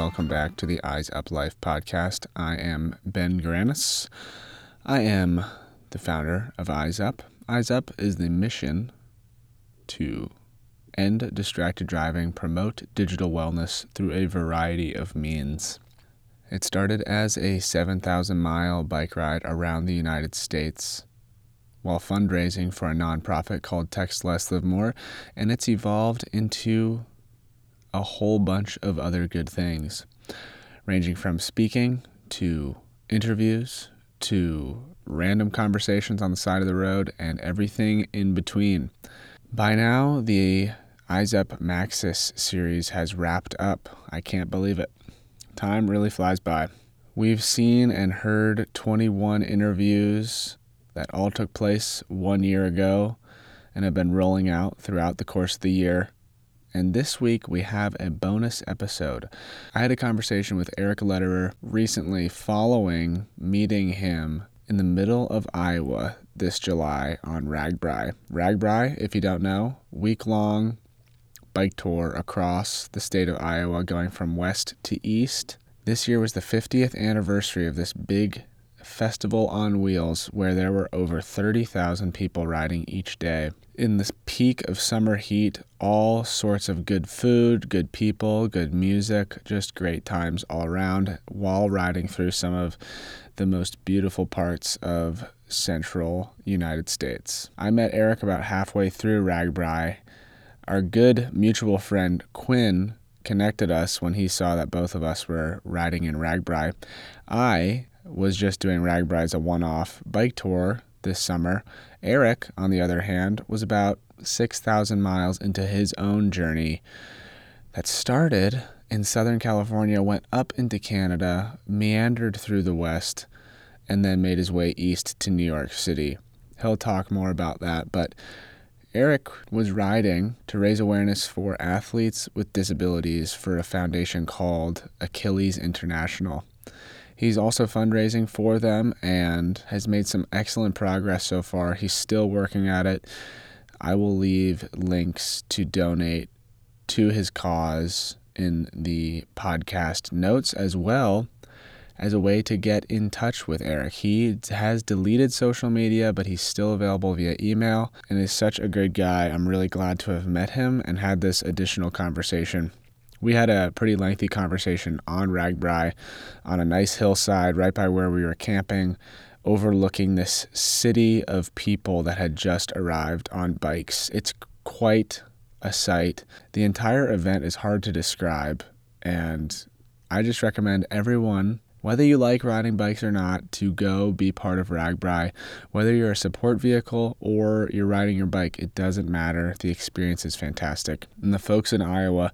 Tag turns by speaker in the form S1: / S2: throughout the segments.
S1: welcome back to the Eyes Up Life podcast. I am Ben Granis. I am the founder of Eyes Up. Eyes Up is the mission to end distracted driving, promote digital wellness through a variety of means. It started as a 7,000 mile bike ride around the United States while fundraising for a nonprofit called Text Less Live More, and it's evolved into a whole bunch of other good things, ranging from speaking to interviews to random conversations on the side of the road and everything in between. By now, the Eyes Up Maxis series has wrapped up. I can't believe it. Time really flies by. We've seen and heard 21 interviews that all took place one year ago and have been rolling out throughout the course of the year. And this week we have a bonus episode. I had a conversation with Eric Lederer recently following meeting him in the middle of Iowa this July on RAGBRAI. RAGBRAI, if you don't know, week long bike tour across the state of Iowa going from west to east. This year was the 50th anniversary of this big festival on wheels where there were over 30,000 people riding each day. In this peak of summer heat, all sorts of good food, good people, good music, just great times all around while riding through some of the most beautiful parts of central United States. I met Eric about halfway through RAGBRAI. Our good mutual friend Quinn connected us when he saw that both of us were riding in RAGBRAI. I was just doing RAGBRAI as a one off bike tour this summer. Eric, on the other hand, was about 6,000 miles into his own journey that started in Southern California, went up into Canada, meandered through the West, and then made his way east to New York City. He'll talk more about that, but Eric was riding to raise awareness for athletes with disabilities for a foundation called Achilles International. He's also fundraising for them and has made some excellent progress so far. He's still working at it. I will leave links to donate to his cause in the podcast notes as well as a way to get in touch with Eric. He has deleted social media, but he's still available via email and is such a good guy. I'm really glad to have met him and had this additional conversation we had a pretty lengthy conversation on RAGBRAI on a nice hillside right by where we were camping, overlooking this city of people that had just arrived on bikes. It's quite a sight. The entire event is hard to describe, and I just recommend everyone whether you like riding bikes or not, to go be part of RAGBRAI. Whether you're a support vehicle or you're riding your bike, it doesn't matter. The experience is fantastic. And the folks in Iowa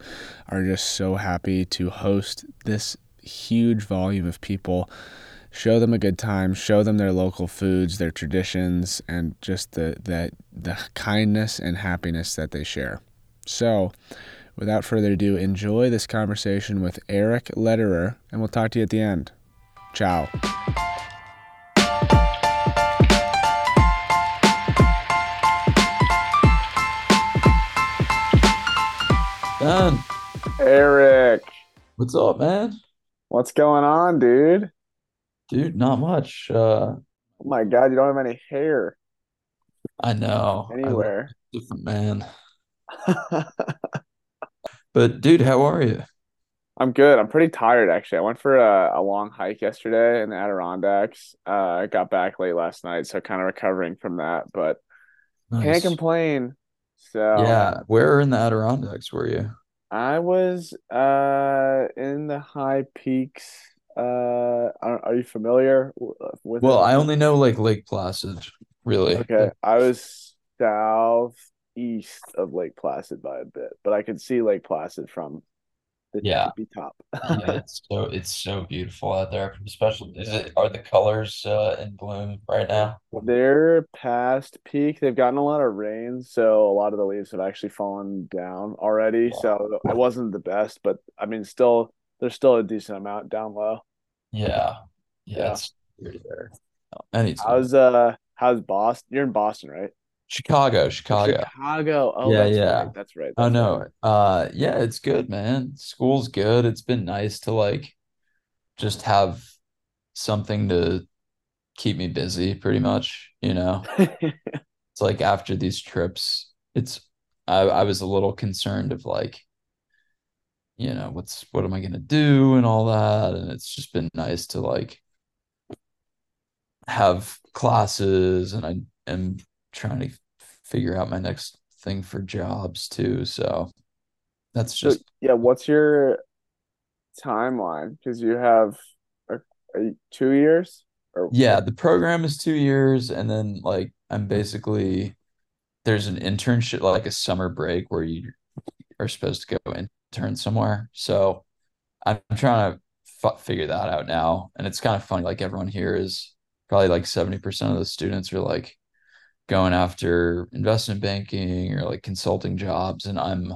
S1: are just so happy to host this huge volume of people. Show them a good time, show them their local foods, their traditions, and just the, the, the kindness and happiness that they share. So, without further ado, enjoy this conversation with Eric Lederer, and we'll talk to you at the end. Ciao.
S2: Dan,
S3: Eric,
S2: what's up, man?
S3: what's going on, dude?
S2: Dude, not much. Uh,
S3: Oh my God, you don't have any hair
S2: I know. I look
S3: anywhere.
S2: different, man. But dude, how are you?
S3: I'm good. I'm pretty tired, actually. I went for a, a long hike yesterday in the Adirondacks. Uh, I got back late last night, so kind of recovering from that, but can't complain. So
S2: Yeah, where in the Adirondacks were you?
S3: I was uh in the high peaks. Uh, are, are you familiar with
S2: Well,
S3: it?
S2: I only know like Lake Placid, really.
S3: Okay, I was southeast of Lake Placid by a bit, but I could see Lake Placid from
S4: Yeah,
S3: top.
S4: yeah, it's so it's so beautiful out there. Especially, is it are the colors uh, in bloom right now?
S3: They're past peak. They've gotten a lot of rain, so a lot of the leaves have actually fallen down already.
S4: Yeah,
S3: So it wasn't the best, but I mean, still, there's still a decent amount down low.
S4: yeah, yeah.
S3: Yeah.
S4: It's there.
S2: Anytime.
S3: How's uh, how's Boston? You're in Boston, right?
S2: Chicago, Chicago.
S3: Chicago. Oh,
S2: Yeah,
S3: that's
S2: yeah.
S3: right. That's right.
S2: Oh
S3: That's right.
S2: no. Uh yeah, it's good, man. School's good. It's been nice to like just have something to keep me busy pretty much, you know. It's like after these trips, it's I I was a little concerned of like, you know, what's what am I gonna do and all that. And it's just been nice to like have classes and I am trying to figure out my next thing for jobs too. So that's
S3: So
S2: just
S3: yeah, what's your timeline? Because you have a, a, two years or
S2: yeah, the program is two years and then like I'm basically there's an internship like a summer break where you are supposed to go intern somewhere. So I'm trying to f figure that out now. And it's kind of funny, like everyone here is probably like 70% of the students are like going after investment banking or like consulting jobs, and I'm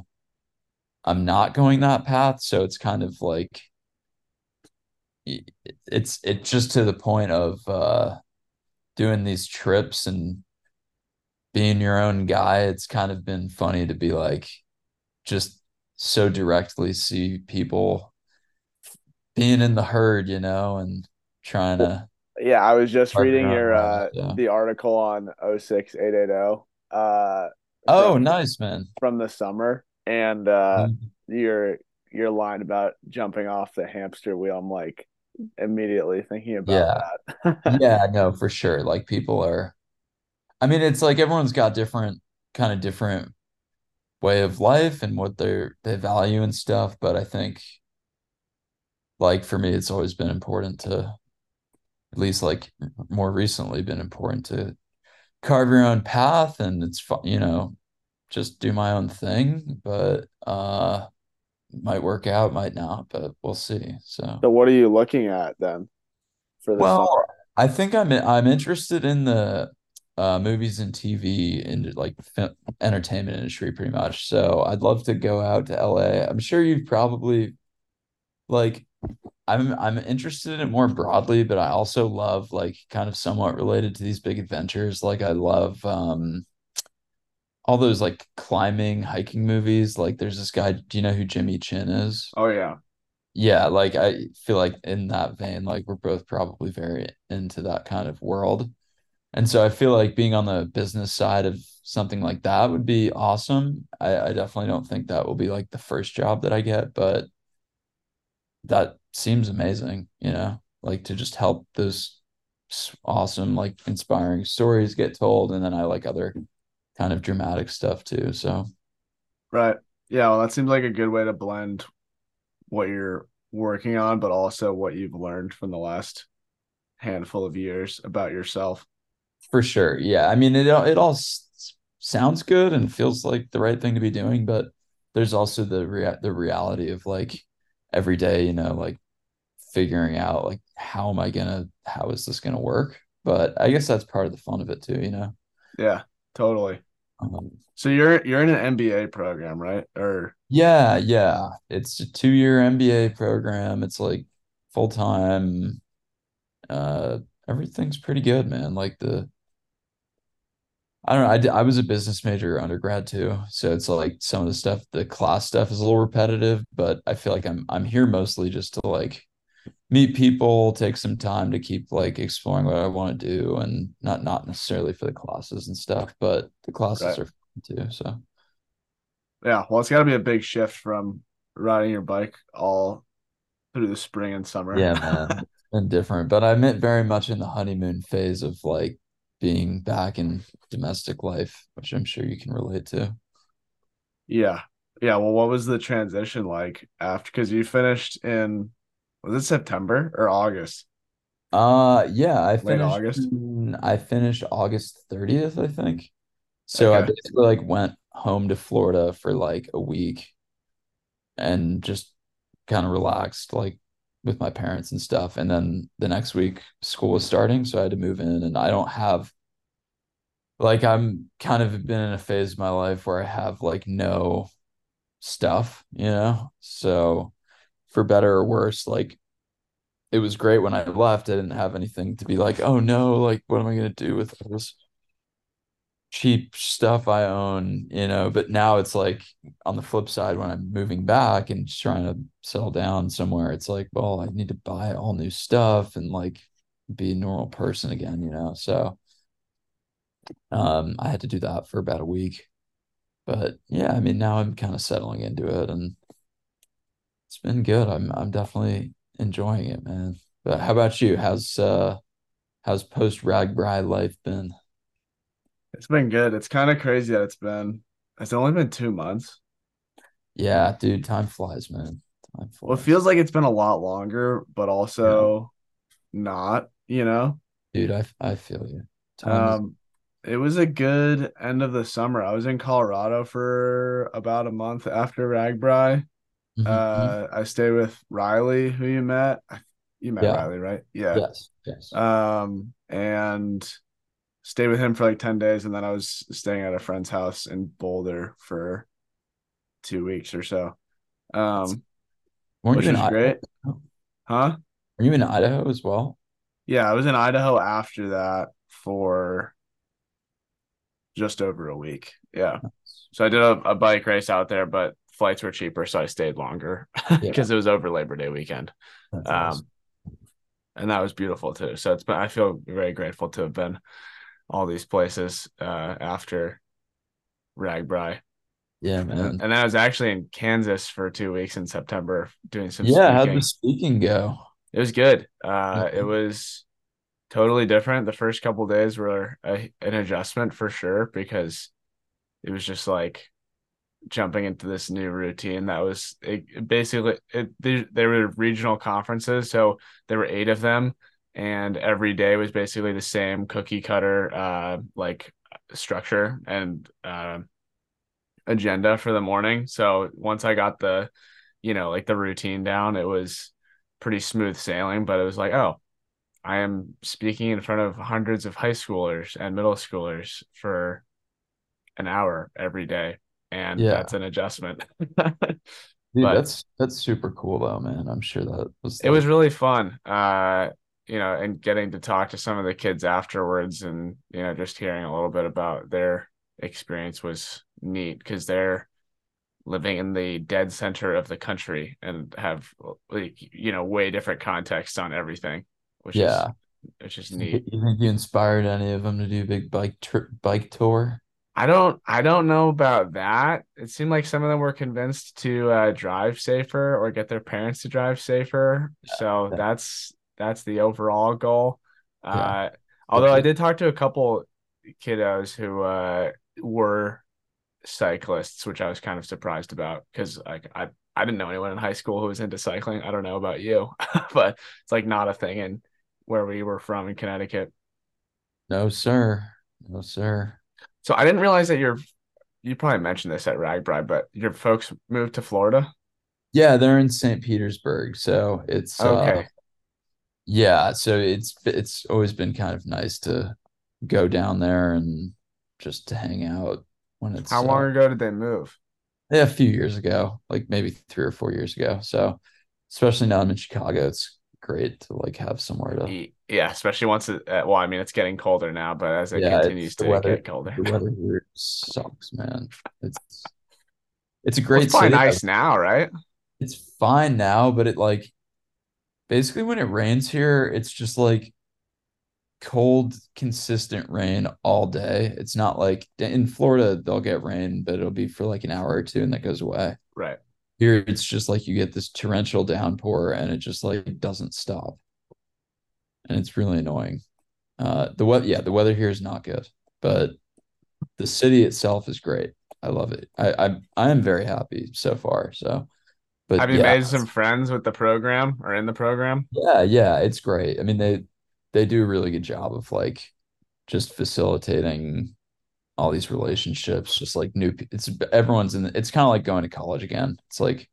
S2: I'm not going that path. So it's kind of like it's it's just to the point of uh doing these trips and being your own guy. It's kind of been funny to be like just so directly see people being in the herd, you know, and trying to
S3: yeah, I was just reading
S2: your own
S3: your
S2: path.
S3: uh
S2: Yeah.
S3: the article on 06880 uh
S2: Oh,
S3: from
S2: nice, man.
S3: from the summer and uh
S2: Mhm.
S3: your your line about jumping off the hamster wheel. I'm like immediately thinking about
S2: Yeah.
S3: that.
S2: Yeah, no, for sure. Like people are, I mean, it's like everyone's got different kind of different way of life and what they're they value and stuff. But I think like for me, it's always been important to at least like more recently been important to carve your own path and it's fun, you know, just do my own thing. But uh might work out, might not, but we'll see. So
S3: So what are you looking at then for the
S2: Well,
S3: summer?
S2: I think I'm I'm interested in the uh, movies and TV and like film, entertainment industry pretty much. So I'd love to go out to LA. I'm sure you've probably like I'm I'm interested in it more broadly, but I also love like kind of somewhat related to these big adventures. Like I love um all those like climbing, hiking movies. Like there's this guy, do you know who Jimmy Chin is?
S3: Oh yeah.
S2: Yeah, like I feel like in that vein, like we're both probably very into that kind of world. And so I feel like being on the business side of something like that would be awesome. I, I definitely don't think that will be like the first job that I get, but that seems amazing, you know, like to just help those awesome, like inspiring stories get told. And then I like other kind of dramatic stuff too. So
S1: Right. Yeah, well, that seems like a good way to blend what you're working on, but also what you've learned from the last handful of years about yourself.
S2: For sure. Yeah. I mean, it all it all s- sounds good and feels like the right thing to be doing, but there's also the rea the reality of like every day, you know, like figuring out like how am I gonna how is this gonna work? But I guess that's part of the fun of it too, you know.
S1: Yeah, totally.
S2: Um,
S1: So you're you're in an MBA program, right? Or
S2: yeah, yeah. It's a two-year MBA program. It's like full time. Uh, everything's pretty good, man. Like the I don't know. I, did, I was a business major undergrad too, so it's like some of the stuff, the class stuff is a little repetitive, but I feel like I'm I'm here mostly just to like meet people, take some time to keep like exploring what I want to do, and not not necessarily for the classes and stuff, but the classes
S1: Right.
S2: are fun too. So
S1: yeah, well, it's got to be a big shift from riding your bike all through the spring and summer.
S2: yeah, man, it's been different, but I meant very much in the honeymoon phase of like being back in domestic life, which I'm sure you can relate to.
S1: Yeah. Yeah, well, what was the transition like after because you finished in was it September or August?
S2: Uh yeah, I
S1: Late
S2: finished
S1: August?
S2: in- I finished August 30th, I think. So I basically like went home to Florida for like a week and just kind of relaxed like with my parents and stuff. And then the next week school was starting, so I had to move in and I don't have like I'm kind of been in a phase of my life where I have like no stuff, you know? So for better or worse, like it was great when I left. I didn't have anything to be like, oh no, like what am I gonna do with this? Cheap stuff I own, you know, but now it's like on the flip side, when I'm moving back and trying to settle down somewhere, it's like, well, I need to buy all new stuff and like be a normal person again, you know. So um I had to do that for about a week. But yeah, I mean now I'm kind of settling into it and it's been good. I'm I'm definitely enjoying it, man. But how about you? How's uh how's post RAGBRAI life been?
S3: It's been good. It's kind of crazy that it's been. It's only been two months.
S2: Yeah, dude, time flies, man. Time flies.
S3: Well, it feels like it's been a lot longer, but also not, you know?
S2: Dude, I I feel you. Time is
S3: Um, it was a good end of the summer. I was in Colorado for about a month after RAGBRAI.
S2: Mhm, mhm.
S3: Uh, I stayed with Riley, who you met. You met
S2: Yeah.
S3: Riley, right? Yeah.
S2: Yes, yes.
S3: Um, and stayed with him for like 10 days, and then I was staying at a friend's house in Boulder for two weeks or so. Um,
S2: Weren't you in Idaho?
S3: great. Huh?
S2: Were you in Idaho as well?
S3: Yeah, I was in Idaho after that for just over a week. Yeah. So I did a, a bike race out there, but flights were cheaper, so I stayed longer
S2: Yeah,
S3: because it was over Labor Day weekend.
S2: that's
S3: Um,
S2: awesome.
S3: and that was beautiful too. So it's been I feel very grateful to have been all these places uh after RAGBRAI.
S2: Yeah,
S3: And,
S2: man.
S3: and I was actually in Kansas for two weeks in September doing some
S2: Yeah, how'd the
S3: speaking.
S2: go?
S3: It was good. Uh it was totally different. The first couple days were a, an adjustment for sure because it was just like jumping into this new routine that was it, it basically it they, they were regional conferences so there were eight of them and every day was basically the same cookie cutter uh like structure and uh, agenda for the morning so once i got the you know like the routine down it was pretty smooth sailing but it was like oh i am speaking in front of hundreds of high schoolers and middle schoolers for an hour every day and
S2: Yeah.
S3: that's an adjustment
S2: Dude,
S3: but
S2: that's that's super cool though, man. I'm sure that was
S3: it was really fun uh you know and getting to talk to some of the kids afterwards and you know just hearing a little bit about their experience was neat because they're living in the dead center of the country and have like you know way different contexts on everything which is
S2: yeah.
S3: which is neat
S2: you think you inspired any of them to do a big bike trip bike tour?
S3: I don't I don't know about that. It seemed like some of them were convinced to uh, drive safer or get their parents to drive safer. So
S2: Yeah.
S3: that's that's the overall goal.
S2: Yeah.
S3: Uh, although I did talk to a couple kiddos who uh, were cyclists, which I was kind of surprised about because like I I didn't know anyone in high school who was into cycling. I don't know about you, but it's like not a thing in where we were from in Connecticut.
S2: No, sir. No, sir.
S3: So I didn't realize that you're you probably mentioned this at RAGBRAI, but your folks moved to Florida.
S2: Yeah, they're in St. Petersburg, so it's uh
S3: Okay.
S2: Yeah, so it's it's always been kind of nice to go down there and just to hang out when it's
S3: How
S2: uh
S3: long ago did they move?
S2: yeah, a few years ago, like maybe three or four years ago. So especially now I'm in Chicago, it's great to like have somewhere to
S3: Yeah, especially once it, uh, well, I mean, it's getting colder now, but as it
S2: yeah,
S3: continues to
S2: weather
S3: get colder.
S2: the weather here sucks, man. It's it's a
S3: Well,
S2: great
S3: it's probably
S2: city.
S3: nice now, right?
S2: It's fine now, but it like basically when it rains here, it's just like cold, consistent rain all day. It's not like in Florida, they'll get rain, but it'll be for like an hour or two and that goes away.
S3: Right.
S2: Here, it's just like you get this torrential downpour and it just like doesn't stop. And it's really annoying. Uh, the weather, yeah, the weather here is not good, but the city itself is great. I love it. I I I am very happy so far. So, but
S3: Have you
S2: yeah,
S3: made some friends with the program or in the program?
S2: yeah, yeah, it's great. I mean, they they do a really good job of like just facilitating all these relationships, just like new it's everyone's in the, it's kind of like going to college again. It's like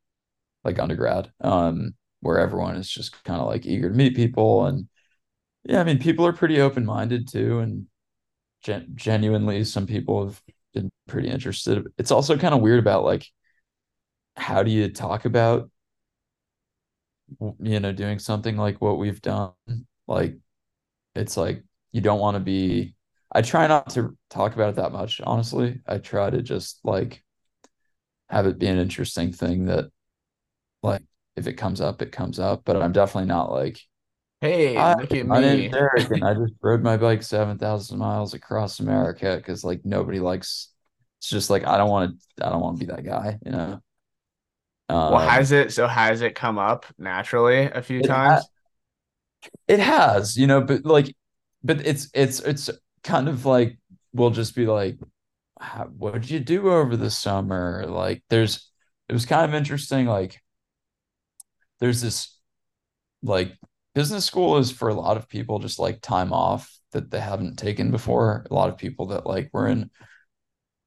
S2: like undergrad, um, where everyone is just kind of like eager to meet people and yeah, I mean, people are pretty open-minded too, and gen genuinely some people have been pretty interested. It's also kind of weird about like how do you talk about you know doing something like what we've done? Like it's like you don't want to be I try not to talk about it that much, honestly. I try to just like have it be an interesting thing that like if it comes up, it comes up. But I'm definitely not like,
S3: Hey,
S2: hi,
S3: look at
S2: my
S3: me.
S2: name's Derek, and I just rode my bike 7,000 miles across America because like nobody likes it's just like I don't want to I don't want to be that guy, you know.
S3: Well,
S2: Um,
S3: has it so has it come up naturally a few
S2: it ha
S3: times?
S2: it has, you know, but like but it's it's it's kind of like we'll just be like, what did you do over the summer? Like there's it was kind of interesting, like there's this like business school is for a lot of people just like time off that they haven't taken before. A lot of people that like were in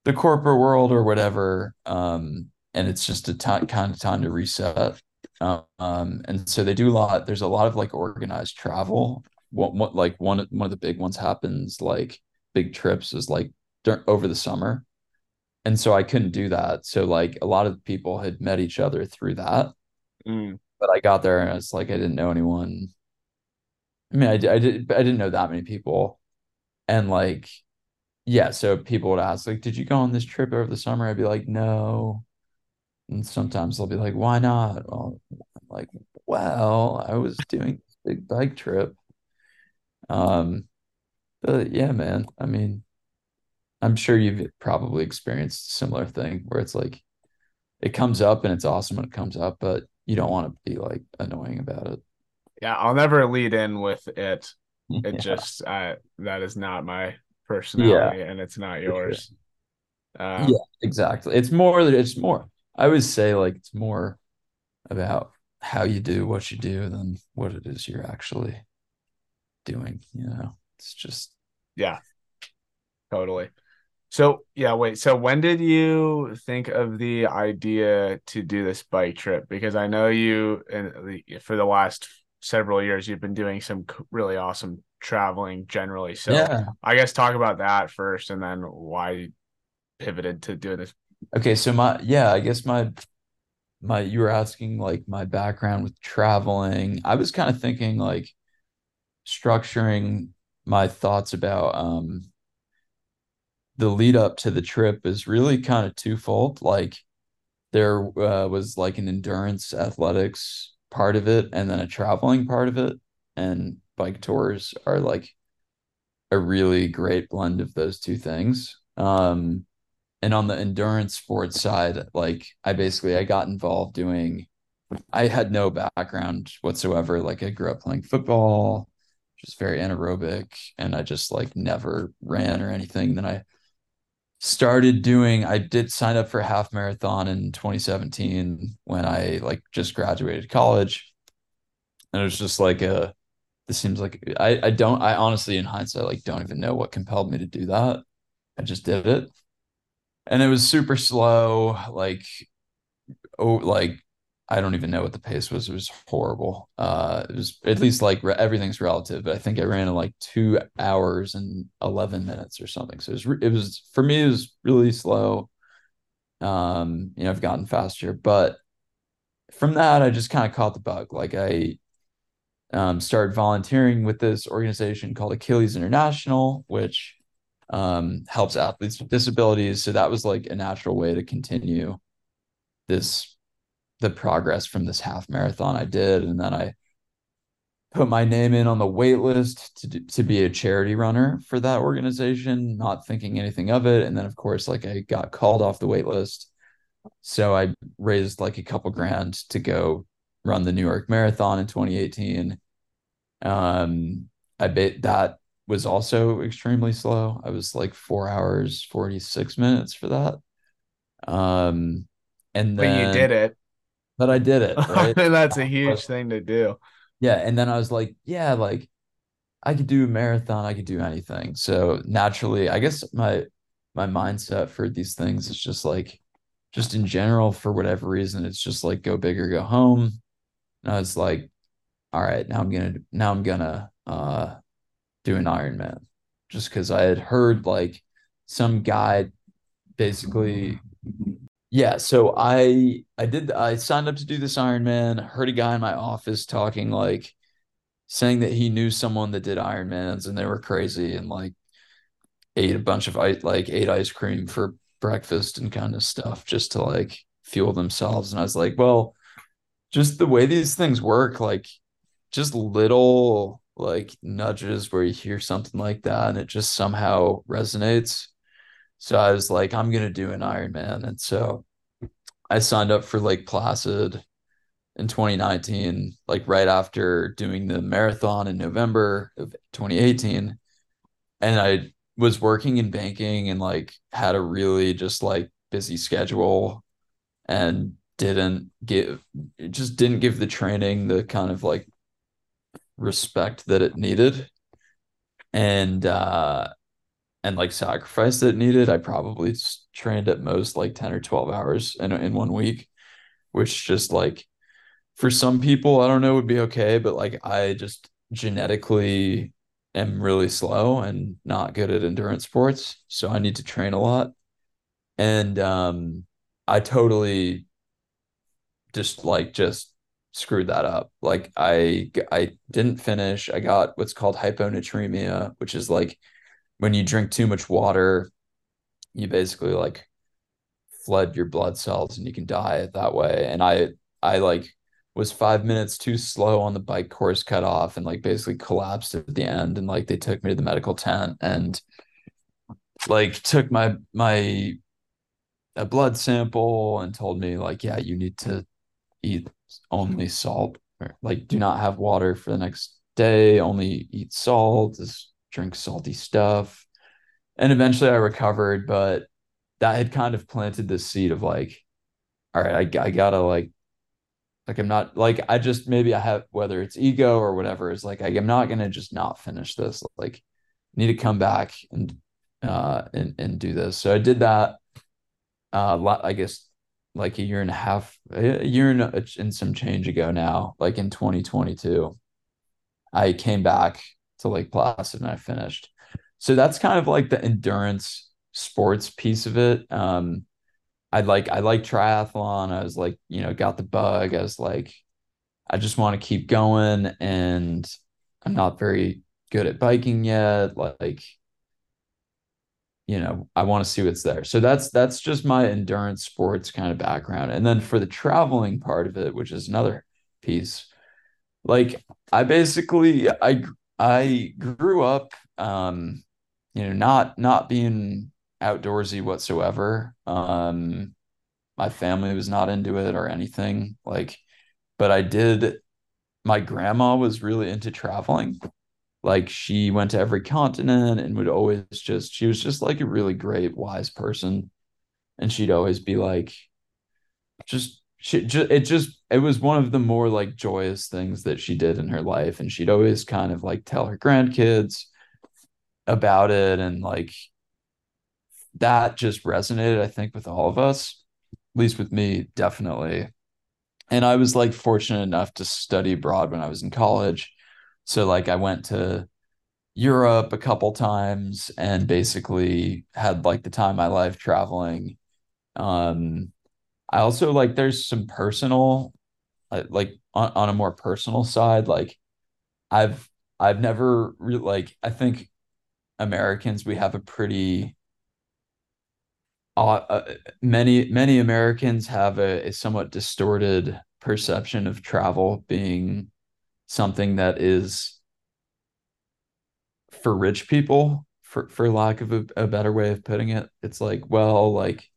S2: the corporate world or whatever. Um, and it's just a time kind of time to reset. Um, and so they do a lot. There's a lot of like organized travel. What, what like one one of the big ones happens like big trips is like dur- over the summer. And so I couldn't do that. So like a lot of people had met each other through that.
S3: Mm,
S2: But I got there and it's like I didn't know anyone. I mean, I, I did I didn't know that many people. And like yeah, so people would ask, like, did you go on this trip over the summer? I'd be like, no. And sometimes they'll be like, why not? Well, I'm like, well, I was doing this big bike trip. Um, but yeah, man, I mean, I'm sure you've probably experienced a similar thing where it's like it comes up and it's awesome when it comes up, but you don't want to be like annoying about it.
S3: yeah, I'll never lead in with it. It
S2: Yeah,
S3: just uh that is not my personality and it's not
S2: for sure.
S3: yours.
S2: Yeah, exactly. It's more that it's more, I would say like it's more about how you do what you do than what it is you're actually doing, you know. It's just
S3: yeah, totally. So, yeah, wait. So when did you think of the idea to do this bike trip? Because I know you and for the last several years you've been doing some really awesome traveling generally. So
S2: yeah.
S3: I guess talk about that first and then why pivoted to doing this.
S2: Okay, so my yeah, I guess my my you were asking like my background with traveling. I was kind of thinking like structuring my thoughts about um the lead up to the trip is really kind of twofold. Like there uh, was like an endurance athletics part of it and then a traveling part of it. And bike tours are like a really great blend of those two things. Um, and on the endurance sports side, like I basically I got involved doing I had no background whatsoever. Like I grew up playing football, just very anaerobic, and I just like never ran or anything. Then I started doing I did sign up for half marathon in 2017 when I like just graduated college. And it was just like a this seems like I I don't I honestly in hindsight like don't even know what compelled me to do that. I just did it. And it was super slow, like oh like I don't even know what the pace was. It was horrible. Uh it was at least like re- everything's relative, but I think I ran in like 2 hours and 11 minutes or something. So it was re- it was for me it was really slow. Um you know, I've gotten faster, but from that I just kind of caught the bug. Like I um, started volunteering with this organization called Achilles International, which um, helps athletes with disabilities. So that was like a natural way to continue this the progress from this half marathon I did, and then I put my name in on the wait list to do, to be a charity runner for that organization, not thinking anything of it. And then of course, like I got called off the wait list, so I raised like a couple grand to go run the New York Marathon in 2018. Um, I bet that was also extremely slow. I was like four hours, 46 minutes for that. Um, and
S3: But you did it.
S2: but I did it, right?
S3: that's a huge thing to do.
S2: Yeah. And then I was like, yeah, like I could do a marathon, I could do anything. So naturally, I guess my my mindset for these things is just like just in general, for whatever reason, it's just like go big or go home. And I was like, all right, now I'm gonna now I'm gonna uh do an Ironman. Just because I had heard like some guy basically yeah, so I I did I signed up to do this iron Ironman, heard a guy in my office talking like saying that he knew someone that did Ironmans and they were crazy and like ate a bunch of ice like ate ice cream for breakfast and kind of stuff just to like fuel themselves. And I was like, well, just the way these things work, like just little like nudges where you hear something like that and it just somehow resonates. So I was like, I'm gonna do an Ironman. And so I signed up for Lake Placid in 2019, like right after doing the marathon in November of 2018. And I was working in banking and like had a really just like busy schedule and didn't give just didn't give the training the kind of like respect that it needed and uh and like sacrifice that needed. I probably trained at most like 10 or 12 hours in, in one week which just like for some people i don't know would be okay but like i just genetically am really slow and not good at endurance sports so i need to train a lot. And um i totally just like just screwed that up. Like I I didn't finish. I got what's called hyponatremia, which is like when you drink too much water, you basically like flood your blood cells and you can die that way. And I I like was five minutes too slow on the bike course cut off and like basically collapsed at the end and like they took me to the medical tent and like took my my a blood sample and told me like yeah you need to eat only salt or like do not have water for the next day only eat salt just drink salty stuff. And eventually i recovered but that had kind of planted this seed of like all right i, I gotta like like i'm not like i just maybe i have whether it's ego or whatever is like I, i'm not gonna just not finish this like need to come back and uh and and do this. So i did that uh i guess like a year and a half, a year and, and some change ago now, like in 2022, I came back to Lake Placid and I finished. So that's kind of like the endurance sports piece of it. Um, I like I like triathlon. I was like, you know, got the bug. I was like, I just want to keep going, and I'm not very good at biking yet. Like, you know, I want to see what's there. So that's that's just my endurance sports kind of background. And then for the traveling part of it, which is another piece, like I basically I I grew up um you know not not being outdoorsy whatsoever. Um my family was not into it or anything like but I did my grandma was really into traveling like she went to every continent and would always just she was just like a really great wise person. And she'd always be like just she just it just it was one of the more like joyous things that she did in her life. And she'd always kind of like tell her grandkids about it. And like that just resonated i think with all of us at least with me definitely. And i was like fortunate enough to study abroad when i was in college so like I went to Europe a couple times and basically had like the time of my life traveling. Um I also like there's some personal like on, on a more personal side like I've I've never really like I think Americans we have a pretty uh, uh, many many Americans have a, a somewhat distorted perception of travel being something that is for rich people for for lack of a, a better way of putting it it's like well like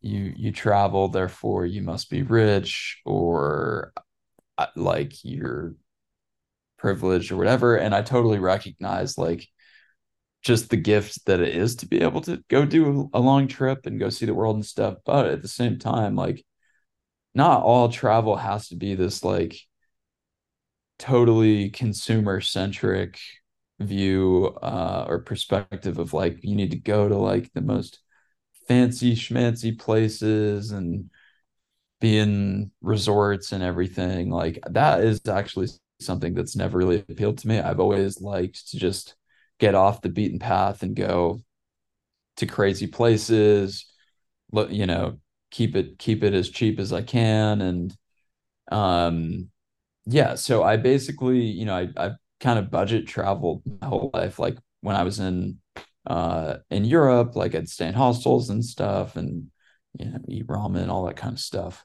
S2: you you travel therefore you must be rich or uh, like you're privileged or whatever. And i totally recognize like just the gift that it is to be able to go do a long trip and go see the world and stuff. But at the same time like not all travel has to be this like totally consumer centric view uh, or perspective of like you need to go to like the most fancy schmancy places and be in resorts and everything. Like that is actually something that's never really appealed to me. I've always liked to just get off the beaten path and go to crazy places you know keep it keep it as cheap as i can. And um yeah, so I basically, you know, I I kind of budget traveled my whole life. Like when I was in uh in Europe, like I'd stay in hostels and stuff and you know, eat ramen, and all that kind of stuff.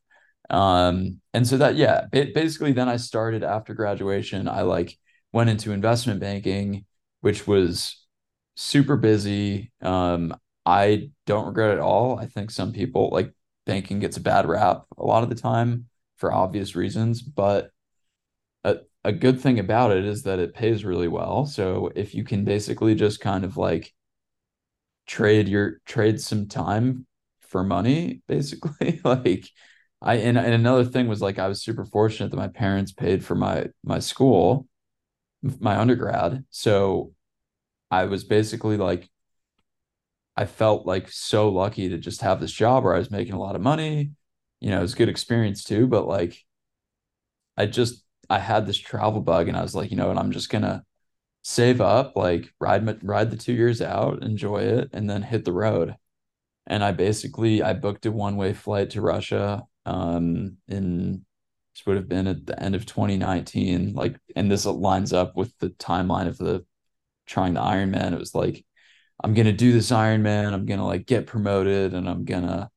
S2: Um, and so that yeah, basically then I started after graduation, I like went into investment banking, which was super busy. Um, I don't regret it all. I think some people like banking gets a bad rap a lot of the time for obvious reasons, but a, a good thing about it is that it pays really well. So if you can basically just kind of like trade your trade some time for money, basically, like I and, and another thing was like I was super fortunate that my parents paid for my my school, my undergrad. So I was basically like I felt like so lucky to just have this job where I was making a lot of money. You know, it was good experience too, but like I just I had this travel bug and I was like, you know what, I'm just gonna save up, like ride ride the two years out, enjoy it, and then hit the road. And I basically I booked a one-way flight to Russia um in this would have been at the end of 2019 like and this lines up with the timeline of the trying the Ironman it was like I'm gonna do this Ironman. I'm gonna like get promoted, and I'm gonna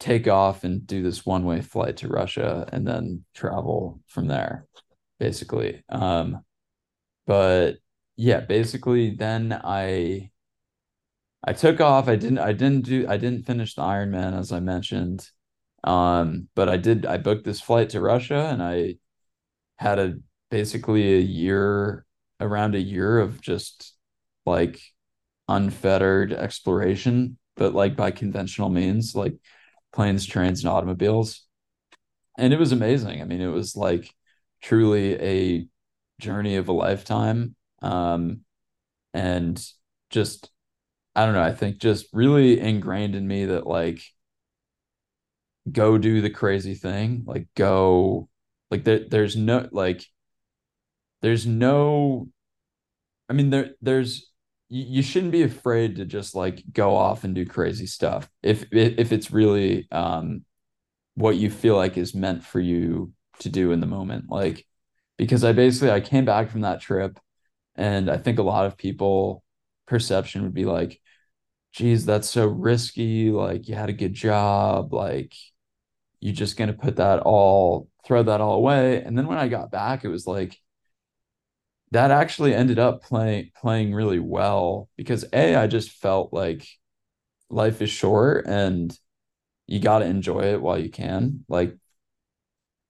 S2: take off and do this one way flight to Russia, and then travel from there, basically. Um, but yeah, basically, then I I took off. I didn't I didn't do I didn't finish the Ironman as I mentioned. Um, but I did I booked this flight to Russia and I had a basically a year around a year of just like unfettered exploration, but like by conventional means, like planes, trains, and automobiles. And it was amazing. I mean, it was like truly a journey of a lifetime. Um, and just, I don't know, I think just really ingrained in me that like, go do the crazy thing, like go, like there, there's no, like, there's no, I mean, there, there's, you you shouldn't be afraid to just like go off and do crazy stuff. If if it's really um what you feel like is meant for you to do in the moment like because i basically i came back from that trip and i think a lot of people perception would be like geez that's so risky like you had a good job like you're just gonna put that all throw that all away. And then when i got back it was like that actually ended up playing playing really well because a I just felt like life is short and you got to enjoy it while you can. Like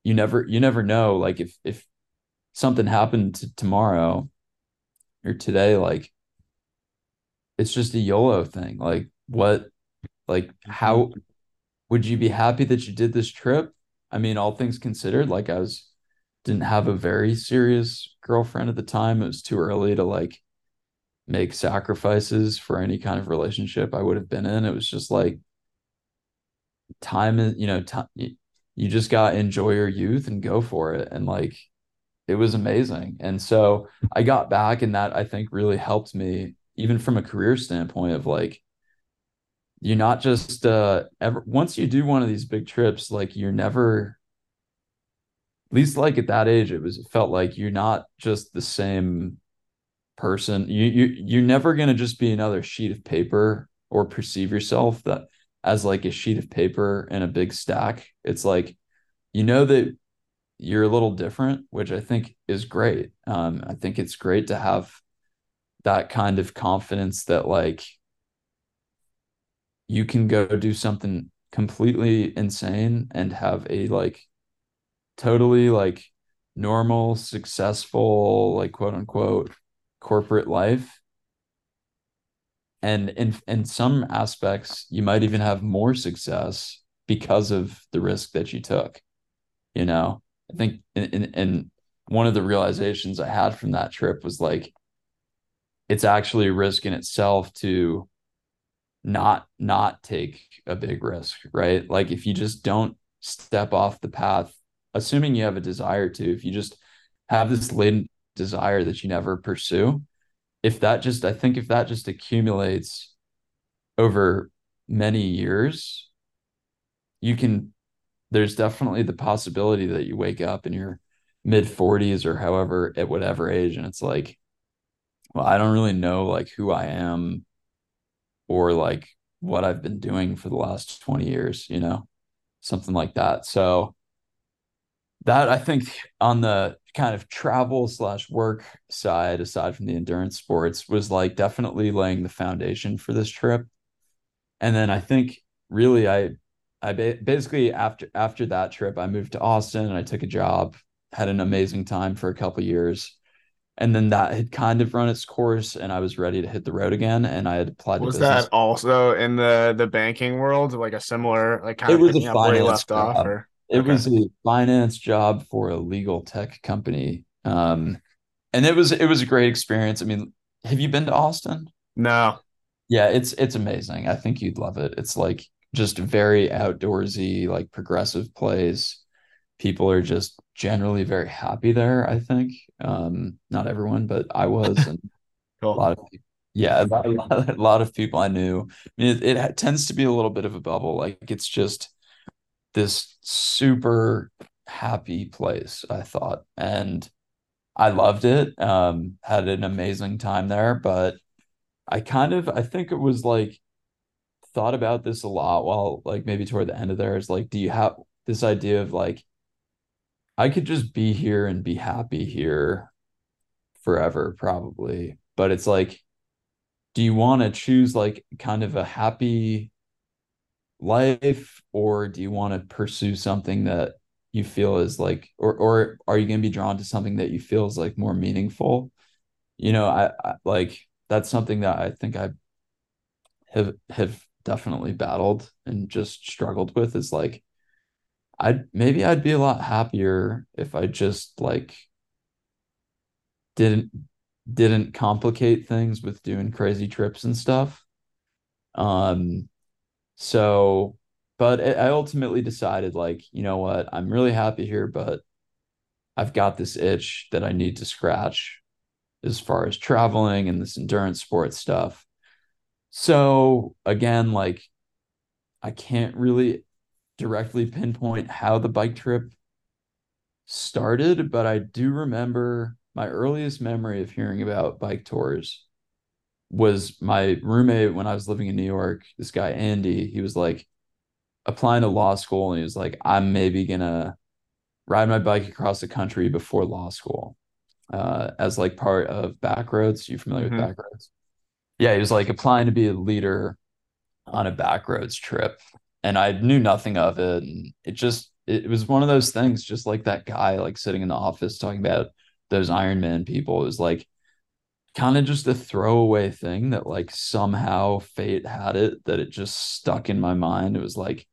S2: you never you never know like if if something happened to tomorrow or today like it's just a YOLO thing. Like what like how mm-hmm. would you be happy that you did this trip? I mean all things considered like I was didn't have a very serious girlfriend at the time. It was too early to like make sacrifices for any kind of relationship I would have been in. It was just like time is, you know, time, you just got to enjoy your youth and go for it. And like, it was amazing. And so I got back, and that I think really helped me, even from a career standpoint, of like, you're not just uh ever once you do one of these big trips, like you're never least like at that age it was it felt like you're not just the same person. You you you're never going to just be another sheet of paper or perceive yourself that as like a sheet of paper in a big stack. It's like you know that you're a little different which i think is great. Um i think it's great to have that kind of confidence that like you can go do something completely insane and have a like totally like normal, successful, like quote unquote corporate life. And in in some aspects, you might even have more success because of the risk that you took. You know, I think in, in, in one of the realizations I had from that trip was like it's actually a risk in itself to not not take a big risk, right? Like if you just don't step off the path assuming you have a desire to, if you just have this latent desire that you never pursue, if that just, I think if that just accumulates over many years, you can, there's definitely the possibility that you wake up in your mid 40s or however, at whatever age, and it's like, well, I don't really know like who I am or like what I've been doing for the last 20 years, you know, something like that. So that I think on the kind of travel slash work side, aside from the endurance sports, was like definitely laying the foundation for this trip. And then I think really I I basically after after that trip I moved to Austin and I took a job, had an amazing time for a couple years. And then that had kind of run its course and I was ready to hit the road again and I had applied
S3: Was
S2: to
S3: that also in the the banking world, like a similar like kind
S2: It
S3: of
S2: was a
S3: picking up where you
S2: finance
S3: left off or
S2: It
S3: okay.
S2: was a finance job for a legal tech company. Um, and it was it was a great experience. I mean, have you been to Austin?
S3: No.
S2: Yeah, it's it's amazing. I think you'd love it. It's like just very outdoorsy, like progressive place. People are just generally very happy there, I think. Um, not everyone, but I was, and a
S3: Cool.
S2: lot of people, yeah, a lot, a lot, of people I knew. I mean, it, it tends to be a little bit of a bubble. Like it's just this super happy place, I thought. And I loved it. Um, had an amazing time there, but I kind of I think it was like thought about this a lot while like maybe toward the end of there is like, do you have this idea of like I could just be here and be happy here forever, probably. But it's like, do you want to choose like kind of a happy life or do you want to pursue something that you feel is like or or are you going to be drawn to something that you feel is like more meaningful? You know I, I like that's something that i think i have have definitely battled and just struggled with is like i'd maybe i'd be a lot happier if i just like didn't didn't complicate things with doing crazy trips and stuff. Um so, but I ultimately decided, like, you know what? I'm really happy here, but I've got this itch that I need to scratch as far as traveling and this endurance sports stuff. So, again, like, I can't really directly pinpoint how the bike trip started, but I do remember my earliest memory of hearing about bike tours was my roommate when I was living in New York, this guy Andy, he was like applying to law school and he was like, I'm maybe gonna ride my bike across the country before law school. Uh, as like part of Backroads. You familiar
S3: Mhm.
S2: with Backroads? Yeah, he was like applying to be a leader on a Backroads trip. And I knew nothing of it. And it just it was one of those things, just like that guy like sitting in the office talking about those Ironman people. It was like kind of just a throwaway thing that like somehow fate had it that it just stuck in my mind. It was like,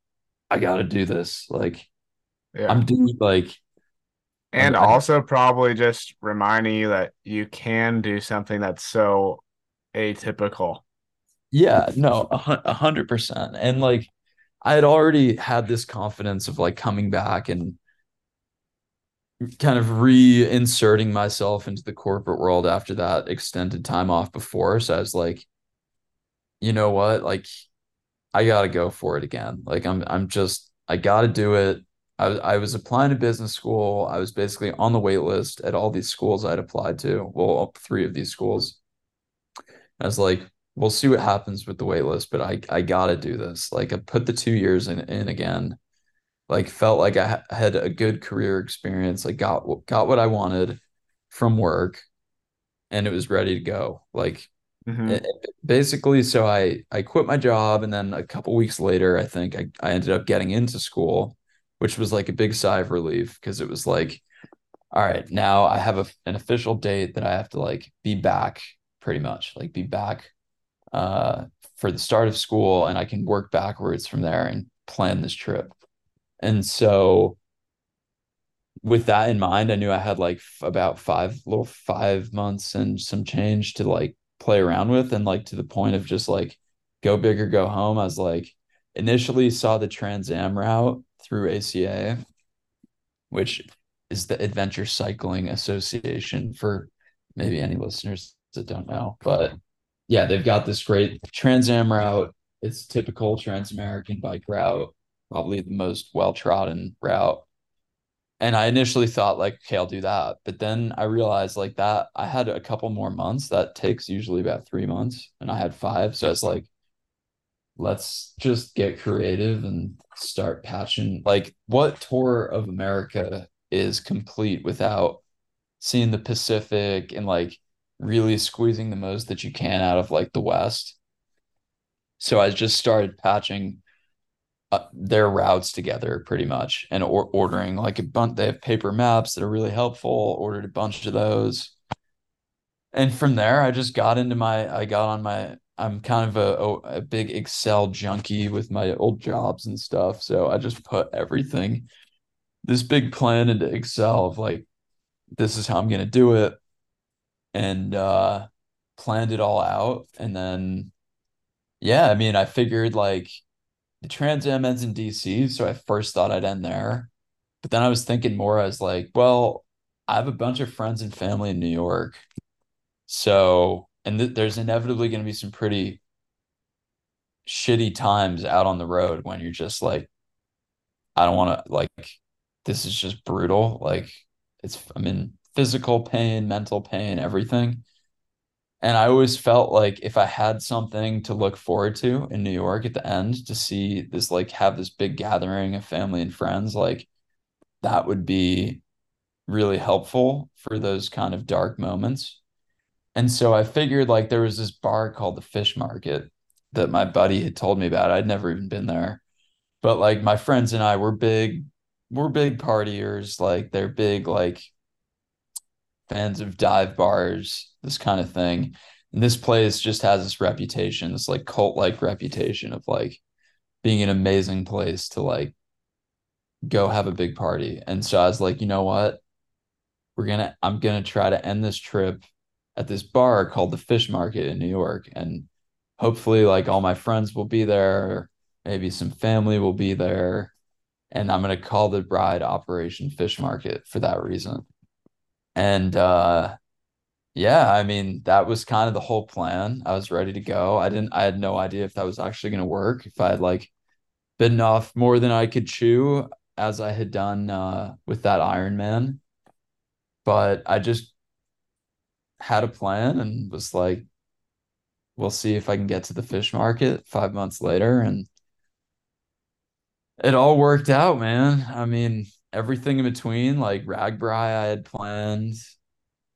S2: I gotta do this. Like
S3: Yeah.
S2: I'm doing like
S3: And
S2: I- I-
S3: also probably just reminding you that you can do something that's so atypical.
S2: yeah, no, a hundred percent. And like I had already had this confidence of like coming back and kind of reinserting myself into the corporate world after that extended time off before. So I was like, you know what? Like I gotta go for it again. Like I'm I'm just I gotta do it. I was I was applying to business school. I was basically on the wait list at all these schools I'd applied to. Well, three of these schools. I was like, we'll see what happens with the wait list, but I I gotta do this. Like I put the two years in in again. Like felt like I had a good career experience. I got got what I wanted from work, and it was ready to go. Like
S3: Mhm.
S2: it- it- basically so i i quit my job and then a couple weeks later i think I, I ended up getting into school which was like a big sigh of relief because it was like all right now i have a, an official date that i have to like be back pretty much like be back uh for the start of school and i can work backwards from there and plan this trip and so with that in mind, I knew I had like f- about five little five months and some change to like play around with. And like to the point of just like go big or go home. I was like, initially saw the Trans Am route through ACA, which is the Adventure Cycling Association for maybe any listeners that don't know. But yeah, they've got this great Trans Am route. It's typical Trans American bike route, probably the most well trodden route and I initially thought like, okay, I'll do that. But then I realized like that I had a couple more months. That takes usually about three months, and I had five. So it's like, let's just get creative and start patching. Like, what tour of America is complete without seeing the Pacific and like really squeezing the most that you can out of like the West? So I just started patching uh, their routes together pretty much and or- ordering like a bunch. They have paper maps that are really helpful. Ordered a bunch of those. And from there, I just got into my, I got on my I'm kind of a, a big Excel junkie with my old jobs and stuff. So I just put everything, this big plan into Excel of like, this is how I'm gonna do it. And uh planned it all out. And then yeah, I mean, I figured like the Trans Am ends in DC, so I first thought I'd end there. But then I was thinking more as like, well, I have a bunch of friends and family in New York. So and th- there's inevitably going to be some pretty shitty times out on the road when you're just like I don't want to like this is just brutal like it's I'm in physical pain, mental pain, everything. And I always felt like if I had something to look forward to in New York at the end to see this like have this big gathering of family and friends like that would be really helpful for those kind of dark moments. And so I figured like there was this bar called the Fish Market that my buddy had told me about. I'd never even been there. But like my friends and I were big, we're big partiers. Like they're big, like fans of dive bars, this kind of thing. And this place just has this reputation, this like cult like reputation of like being an amazing place to like go have a big party. And so I was like, you know what? We're gonna, I'm gonna try to end this trip at this bar called the Fish Market in New York. And hopefully, like all my friends will be there, maybe some family will be there. And I'm to call the bride Operation Fish Market for that reason. And uh, yeah, I mean, that was kind of the whole plan. I was ready to go. I didn't, I had no idea if that was actually going to work, if I had like bitten off more than I could chew as I had done uh, with that Ironman. But I just had a plan and was like, we'll see if I can get to the fish market five months later. And it all worked out, man. I mean, everything in between, like RAGBRAI, I had planned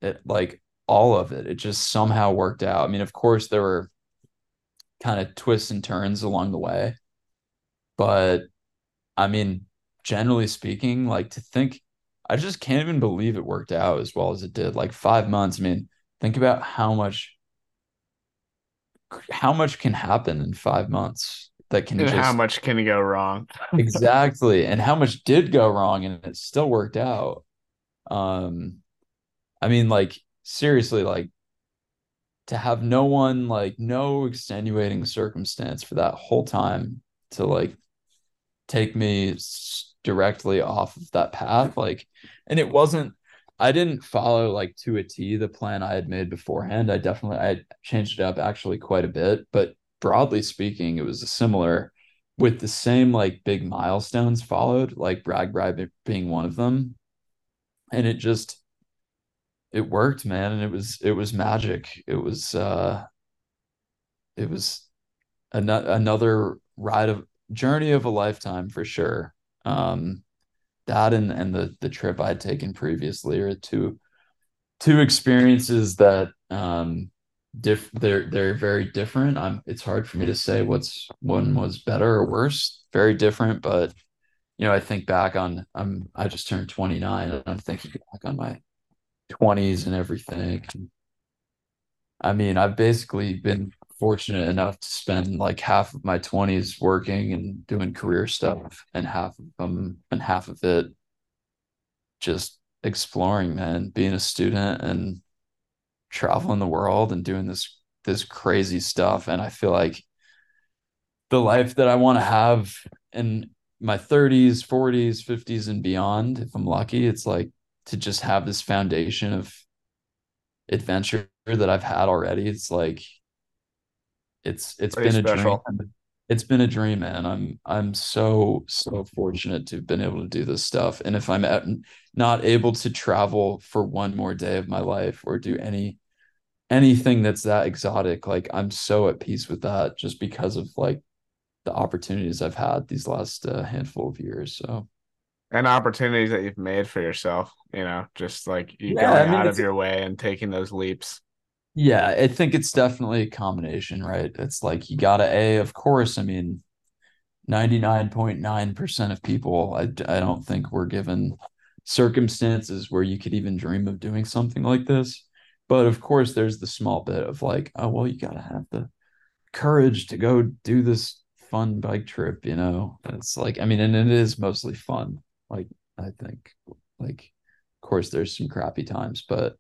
S2: it, like all of it. It just somehow worked out. I mean, of course, there were kind of twists and turns along the way. But I mean, generally speaking, like to think I just can't even believe it worked out as well as it did. Like five months. I mean, think about how much how much can happen in five months that can
S3: just how much can go wrong?
S2: Exactly. And how much did go wrong and it still worked out. Um i mean like seriously like to have no one like no extenuating circumstance for that whole time to like take me directly off of that path like and it wasn't i didn't follow like to a t the plan i had made beforehand. I definitely i changed it up actually quite a bit but broadly speaking it was similar with the same like big milestones followed like RAGBRAI being one of them. And it just it worked man and it was it was magic. It was uh it was an- another ride of journey of a lifetime for sure. Um, that and and the the trip I'd taken previously are two two experiences that um diff they're they're very different. I'm it's hard for me to say what's one was better or worse. Very different, but you know, I think back on I'm I just turned 29 and I'm thinking back on my 20s and everything. I mean, I've basically been fortunate enough to spend like half of my 20s working and doing career stuff and half of them and half of it just exploring man being a student and traveling the world and doing this this crazy stuff and i feel like the life that i want to have in my 30s 40s 50s and beyond if i'm lucky it's like to just have this foundation of adventure that i've had already it's like it's it's Pretty been special. a dream. It's been a dream, man. I'm I'm so so fortunate to have been able to do this stuff. And if I'm at, not able to travel for one more day of my life or do any anything that's that exotic, like I'm so at peace with that just because of like the opportunities I've had these last uh, handful of years. So
S3: and opportunities that you've made for yourself, you know, just like you
S2: Yeah,
S3: going
S2: I mean,
S3: out of your way and taking those leaps.
S2: Yeah, I think it's definitely a combination, right? It's like you gotta A, of course, I mean, 99.9% of people, I, I don't think we're given circumstances where you could even dream of doing something like this. But of course, there's the small bit of like, oh, well, you gotta have the courage to go do this fun bike trip, you know? And it's like, I mean, and it is mostly fun. Like, I think, like, of course, there's some crappy times, but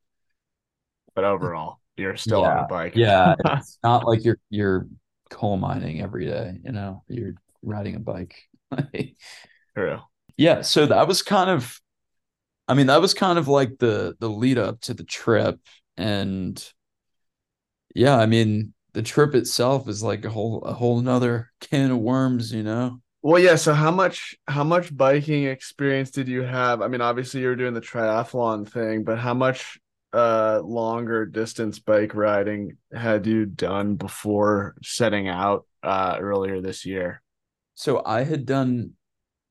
S3: But overall, you're still on
S2: Yeah,
S3: a bike.
S2: yeah, it's not like you're you're coal mining every day, you know, you're riding a bike.
S3: True.
S2: Yeah, so that was kind of I mean, that was kind of like the the lead up to the trip and yeah, I mean, the trip itself is like a whole a whole nother can of worms, you know.
S3: Well, yeah. So how much how much biking experience did you have? I mean, obviously you were doing the triathlon thing, but how much uh longer distance bike riding had you done before setting out uh earlier this year?
S2: So I had done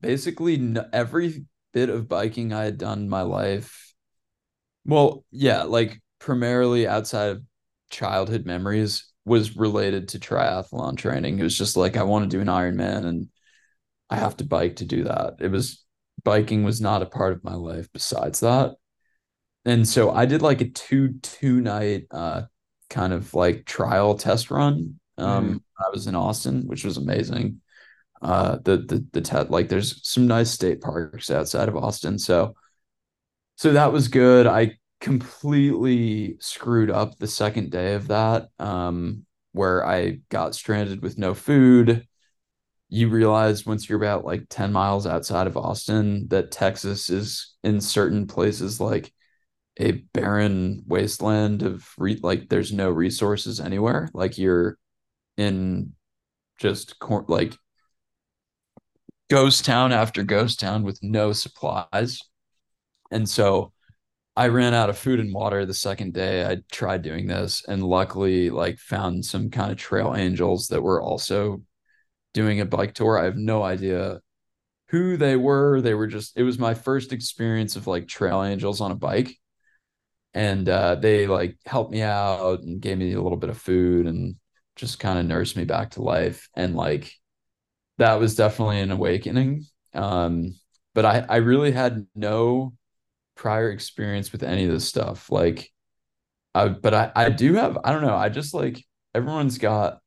S2: basically n- every bit of biking I had done in my life. Well, yeah, like primarily outside of childhood memories was related to triathlon training. It was just like I want to do an Ironman and I have to bike to do that. It was biking was not a part of my life besides that. And so I did like a two two night uh kind of like trial test run um when I was in Austin, which was amazing uh the the the TED like there's some nice state parks outside of Austin so so that was good I completely screwed up the second day of that um where I got stranded with no food you realize once you're about like 10 miles outside of Austin that Texas is in certain places like a barren wasteland of re- like there's no resources anywhere like you're in just cor- like ghost town after ghost town with no supplies. And so I ran out of food and water the second day I tried doing this and luckily like found some kind of trail angels that were also doing a bike tour. I have no idea who they were. They were just it was my first experience of like trail angels on a bike. And uh, they like helped me out and gave me a little bit of food and just kind of nursed me back to life. And like that was definitely an awakening. Um, but I, I really had no prior experience with any of this stuff. Like, I, but I, I do have, I don't know, I just like everyone's got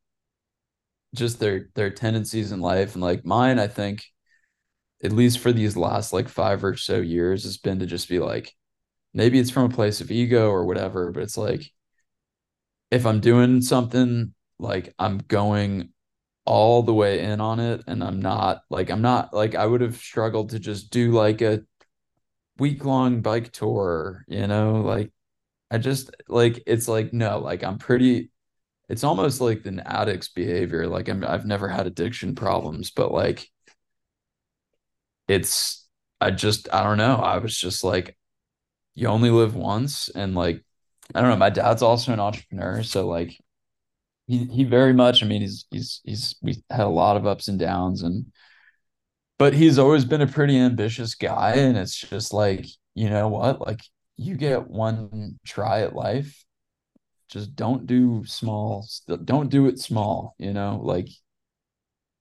S2: just their their tendencies in life, and like mine, I think, at least for these last like five or so years, has been to just be like, maybe it's from a place of ego or whatever, but it's like, if I'm doing something, like I'm going all the way in on it and I'm not like I'm not like I would have struggled to just do like a week long bike tour, you know, like I just like it's like no, like I'm pretty it's almost like an addict's behavior. Like I'm I've never had addiction problems, but like it's I just I don't know. I was just like you only live once and like I don't know, my dad's also an entrepreneur, so like he he very much. I mean, he's he's he's we had a lot of ups and downs, and but he's always been a pretty ambitious guy, and it's just like you know what, like you get one try at life, just don't do small, don't do it small, you know, like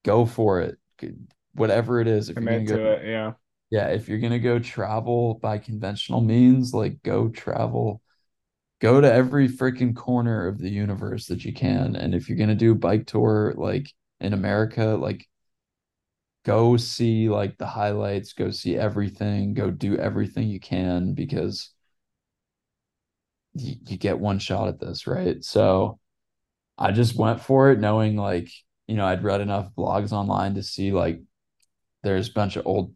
S2: go for it, whatever it is. If you're
S3: Commit
S2: gonna
S3: to
S2: go,
S3: it, yeah.
S2: yeah, if you're gonna go travel by conventional means, like go travel go to every freaking corner of the universe that you can. And if you're gonna do a bike tour like in America, like go see like the highlights, go see everything, go do everything you can because you, you get one shot at this, right? So I just went for it knowing like, you know, I'd read enough blogs online to see like there's a bunch of old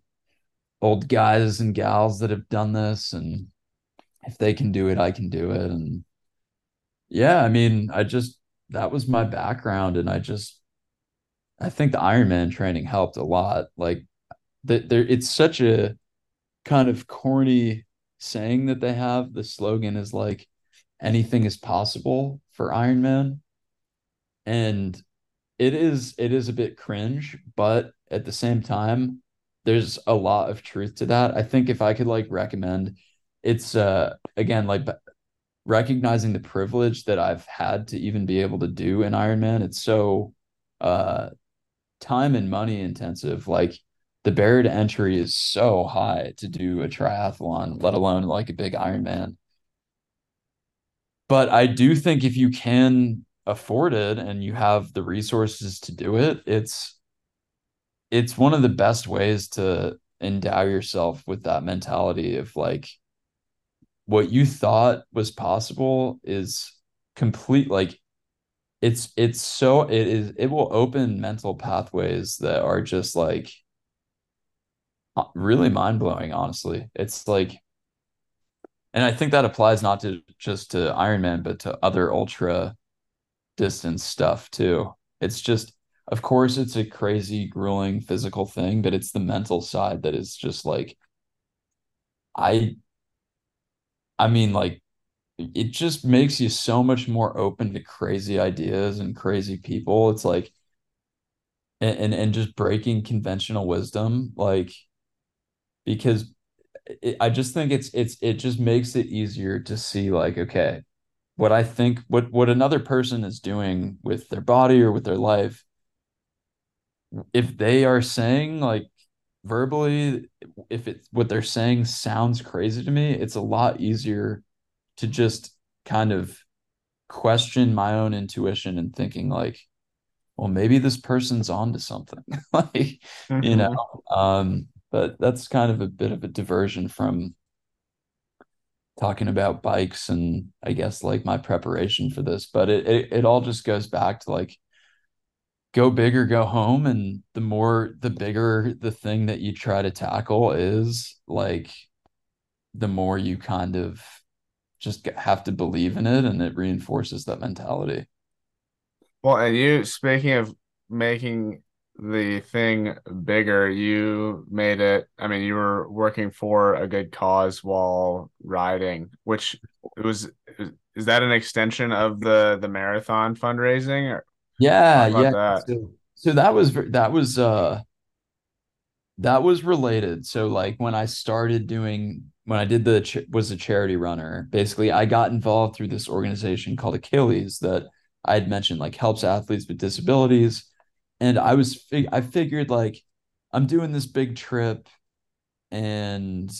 S2: old guys and gals that have done this and if they can do it, I can do it. And yeah, I mean, I just that was my background, and I just I think the Ironman training helped a lot. Like that, there, it's such a kind of corny saying that they have. The slogan is like anything is possible for Ironman, and it is it is a bit cringe, but at the same time, there's a lot of truth to that. I think if I could like recommend, it's uh again like recognizing the privilege that I've had to even be able to do an Ironman. It's so uh time and money intensive. Like the barrier to entry is so high to do a triathlon, let alone like a big Ironman. But I do think if you can afford it and you have the resources to do it, it's it's one of the best ways to endow yourself with that mentality of like what you thought was possible is complete like it's it's so it is it will open mental pathways that are just like uh, really mind-blowing honestly. It's like and i think that applies not to just to ironman but to other ultra distance stuff too. It's just of course it's a crazy grueling physical thing but it's the mental side that is just like i i mean like it just makes you so much more open to crazy ideas and crazy people. It's like and and, and just breaking conventional wisdom like because it, i just think it's it's it just makes it easier to see like okay what i think what what another person is doing with their body or with their life if they are saying like verbally if it's what they're saying sounds crazy to me it's a lot easier to just kind of question my own intuition and thinking like well maybe this person's onto something like mm-hmm. you know um but that's kind of a bit of a diversion from talking about bikes and I guess like my preparation for this but it, it, it all just goes back to like go big or go home and the more the bigger the thing that you try to tackle is like the more you kind of just have to believe in it and it reinforces that mentality
S3: well and you speaking of making the thing bigger you made it i mean you were working for a good cause while riding which it was is that an extension of the the marathon fundraising or
S2: yeah, yeah. That? So, so that was that was uh that was related. So like when I started doing when I did the was a charity runner, basically I got involved through this organization called Achilles that I had mentioned like helps athletes with disabilities and I was I figured like I'm doing this big trip and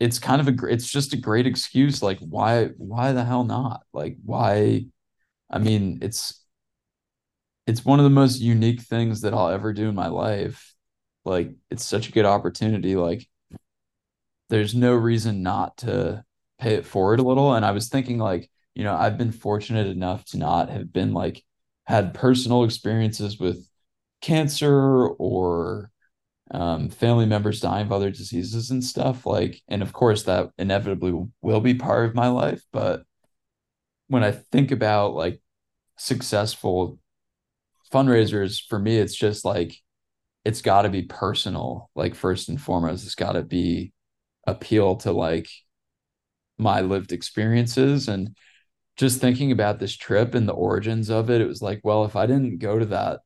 S2: it's kind of a it's just a great excuse like why why the hell not like why I mean it's it's one of the most unique things that I'll ever do in my life. Like it's such a good opportunity. Like there's no reason not to pay it forward a little. And I was thinking like, you know, I've been fortunate enough to not have been like had personal experiences with cancer or um, family members dying of other diseases and stuff. Like, and of course that inevitably will be part of my life. But when I think about like successful fundraisers for me it's just like it's got to be personal like first and foremost it's got to be appeal to like my lived experiences and just thinking about this trip and the origins of it it was like well if i didn't go to that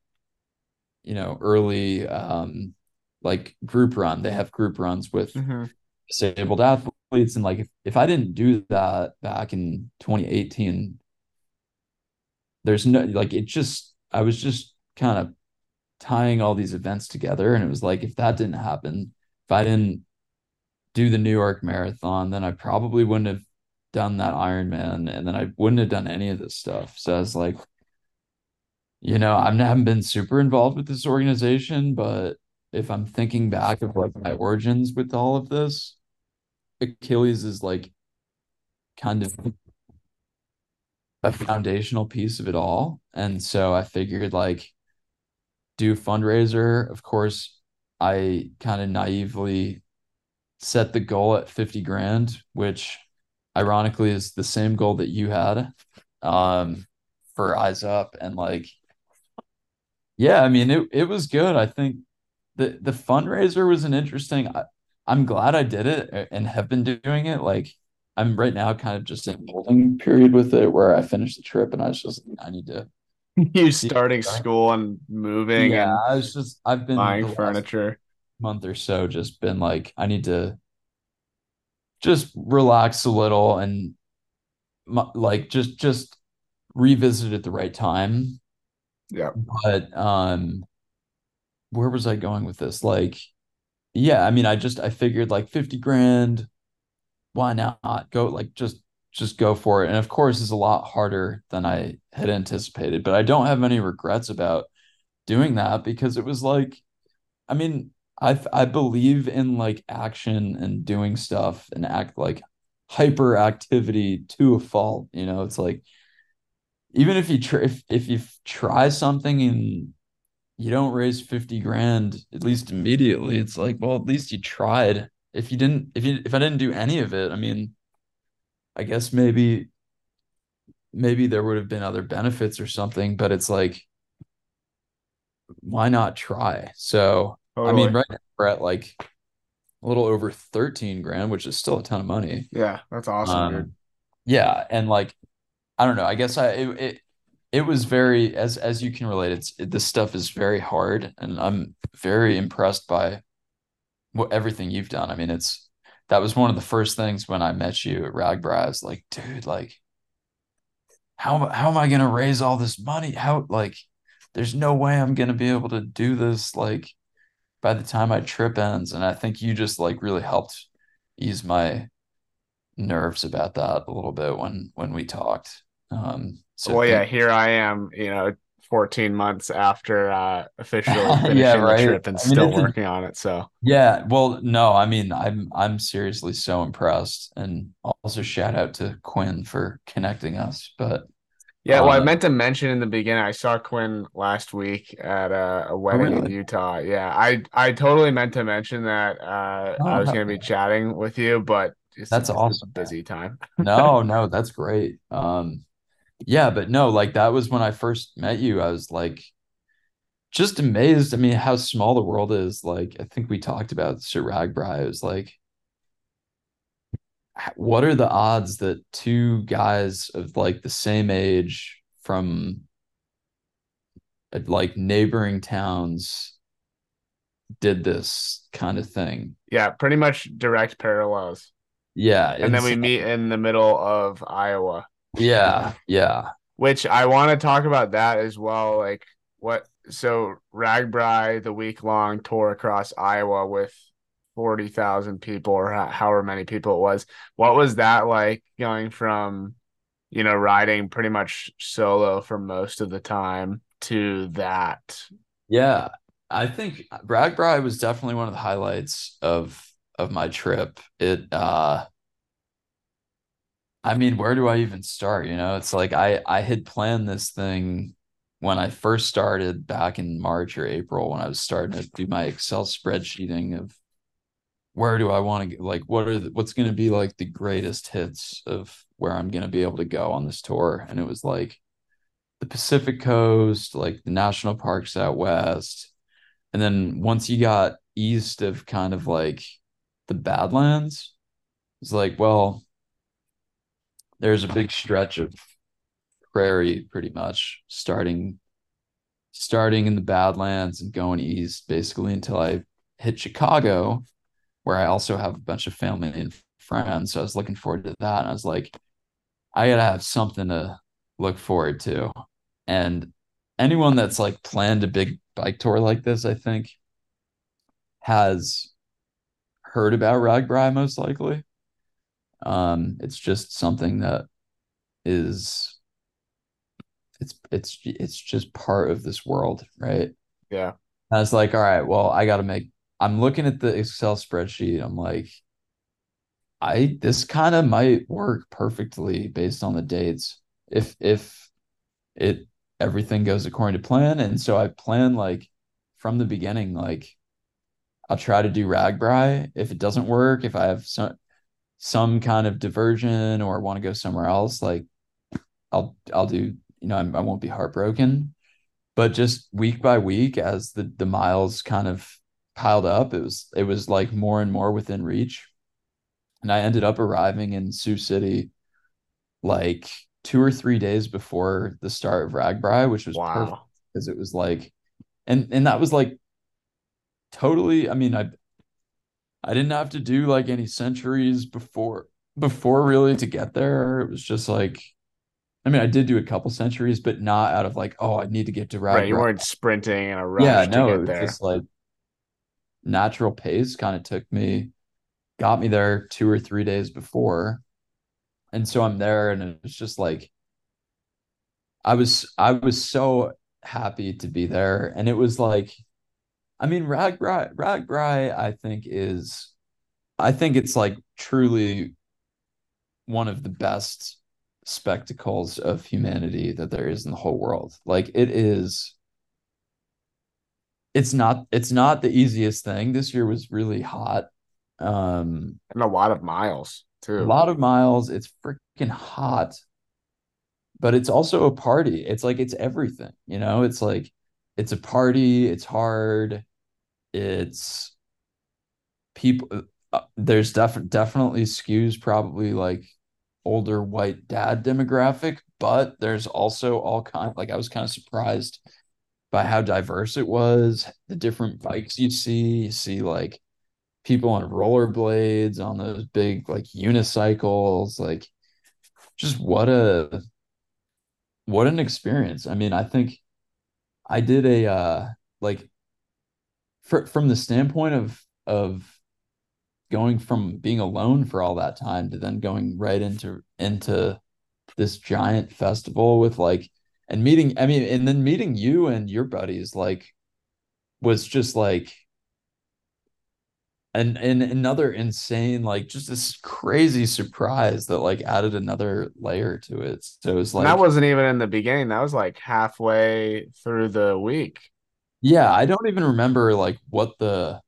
S2: you know early um like group run they have group runs with mm-hmm. disabled athletes and like if, if i didn't do that back in 2018 there's no like it just I was just kind of tying all these events together. And it was like, if that didn't happen, if I didn't do the New York Marathon, then I probably wouldn't have done that Ironman, and then I wouldn't have done any of this stuff. So I was like, you know, I haven't been super involved with this organization, but if I'm thinking back of like my origins with all of this, Achilles is like kind of a foundational piece of it all. And so I figured like do fundraiser. Of course, I kind of naively set the goal at 50 grand, which ironically is the same goal that you had um for Eyes Up. And like yeah, I mean it it was good. I think the the fundraiser was an interesting I, I'm glad I did it and have been doing it. Like I'm right now kind of just in holding period with it where I finished the trip and I was just I need to
S3: you starting school and moving
S2: yeah,
S3: and
S2: I was just I've been
S3: buying furniture.
S2: Month or so just been like I need to just relax a little and like just just revisit at the right time.
S3: Yeah.
S2: But um where was I going with this? Like yeah, I mean I just I figured like 50 grand, why not? Go like just just go for it. And of course it's a lot harder than I had anticipated, but I don't have any regrets about doing that because it was like I mean, I I believe in like action and doing stuff and act like hyperactivity to a fault. You know, it's like even if you try if, if you try something and you don't raise 50 grand at least immediately, it's like, well, at least you tried. If you didn't if you if I didn't do any of it, I mean, I guess maybe maybe there would have been other benefits or something, but it's like why not try? So I mean, right now we're at like a little over 13 grand, which is still a ton of money.
S3: Yeah, that's awesome, dude.
S2: Um, yeah, and like I don't know, I guess I it, it it was very as as you can relate, it's it, this stuff is very hard, and I'm very impressed by what everything you've done. I mean, it's that was one of the first things when I met you at RAGBRAI. Like, dude, like how how am I gonna raise all this money? How like there's no way I'm gonna be able to do this like by the time my trip ends. And I think you just like really helped ease my nerves about that a little bit when when we talked. Um so
S3: Well, yeah, here I am, you know, 14 months after uh officially
S2: Yeah,
S3: finishing the trip and
S2: I mean,
S3: still working on it. So
S2: yeah, well, no, I mean I'm I'm seriously so impressed. And also shout out to Quinn for connecting us. But
S3: yeah, well, I
S2: Uh,
S3: meant to mention in the beginning, I saw Quinn last week at a, a wedding in? Utah. Yeah, I I totally meant to mention that uh
S2: Oh,
S3: I was gonna be chatting with you, but it's,
S2: That's
S3: it's a
S2: awesome,
S3: busy time.
S2: no, no, that's great. Um yeah, but no, like that was when I first met you. I was like just amazed. I mean, how small the world is. Like, I think we talked about at RAGBRAI. It was like, what are the odds that two guys of like the same age from uh, like neighboring towns did this kind of thing?
S3: Yeah, pretty much direct parallels.
S2: Yeah,
S3: And then we meet in the middle of Iowa.
S2: Yeah, yeah,
S3: which I want to talk about that as well. Like what, so RAGBRAI, the week long tour across Iowa with 40,000 people or however many people it was. What was that like going from, you know, riding pretty much solo for most of the time to that?
S2: yeah. I think RAGBRAI was definitely one of the highlights of of my trip. It uh I mean, where do I even start? You know, it's like I I had planned this thing when I first started back in March or April when I was starting to do my Excel spreadsheeting of where do I want to get like what are the, what's going to be like the greatest hits of where I'm going to be able to go on this tour and it was like the Pacific Coast, like the national parks out west. And then once you got east of kind of like the Badlands, it's like, well, there's a big stretch of prairie pretty much starting starting in the Badlands and going east basically until I hit Chicago, where I also have a bunch of family and friends. So I was looking forward to that. And I was like, I gotta have something to look forward to. And anyone that's like planned a big bike tour like this, I think, has heard about RAGBRAI most likely. Um, it's just something that is it's it's it's just part of this world, right?
S3: Yeah.
S2: I was like, all right, well, I gotta make I'm looking at the Excel spreadsheet. I'm like, I this kind of might work perfectly based on the dates. If if it everything goes according to plan. And so I plan like from the beginning, like I'll try to do RAGBRAI. If it doesn't work, if I have some some kind of diversion or want to go somewhere else, like I'll I'll do, you know, I'm, I won't be heartbroken. But just week by week, as the the miles kind of piled up, it was it was like more and more within reach. And I ended up arriving in Sioux City like two or three days before the start of RAGBRAI, which was perfect because it was like, and and that was like totally. I mean, I I didn't have to do like any centuries before before really to get there. It was just like, I mean, I did do a couple centuries, but not out of like, oh, I need to get to
S3: Right. You weren't sprinting in a rush
S2: Yeah,
S3: to
S2: no, it was
S3: there.
S2: just like natural pace kind of took me, got me there two or three days before. And so I'm there and it was just like I was I was so happy to be there. And it was like, I mean, Rag Rag RAGBRAI, I think is I think it's like truly one of the best spectacles of humanity that there is in the whole world. Like it is it's not it's not the easiest thing. This year was really hot. Um
S3: And a lot of miles too.
S2: a lot of miles. It's freaking hot. But it's also a party. It's like it's everything, you know? It's like it's a party, it's hard. It's people uh, there's def- definitely skews probably like older white dad demographic, but there's also all kind like I was kind of surprised by how diverse it was, the different bikes you'd see. You see like people on rollerblades, on those big like unicycles, like just what a what an experience. I mean, I think I did a uh like fr from the standpoint of of going from being alone for all that time to then going right into into this giant festival with like and meeting I mean and then meeting you and your buddies like was just like and and another insane like just this crazy surprise that like added another layer to it so it was
S3: And
S2: like
S3: that wasn't even in the beginning. That was like halfway through the week.
S2: yeah I don't even remember like what the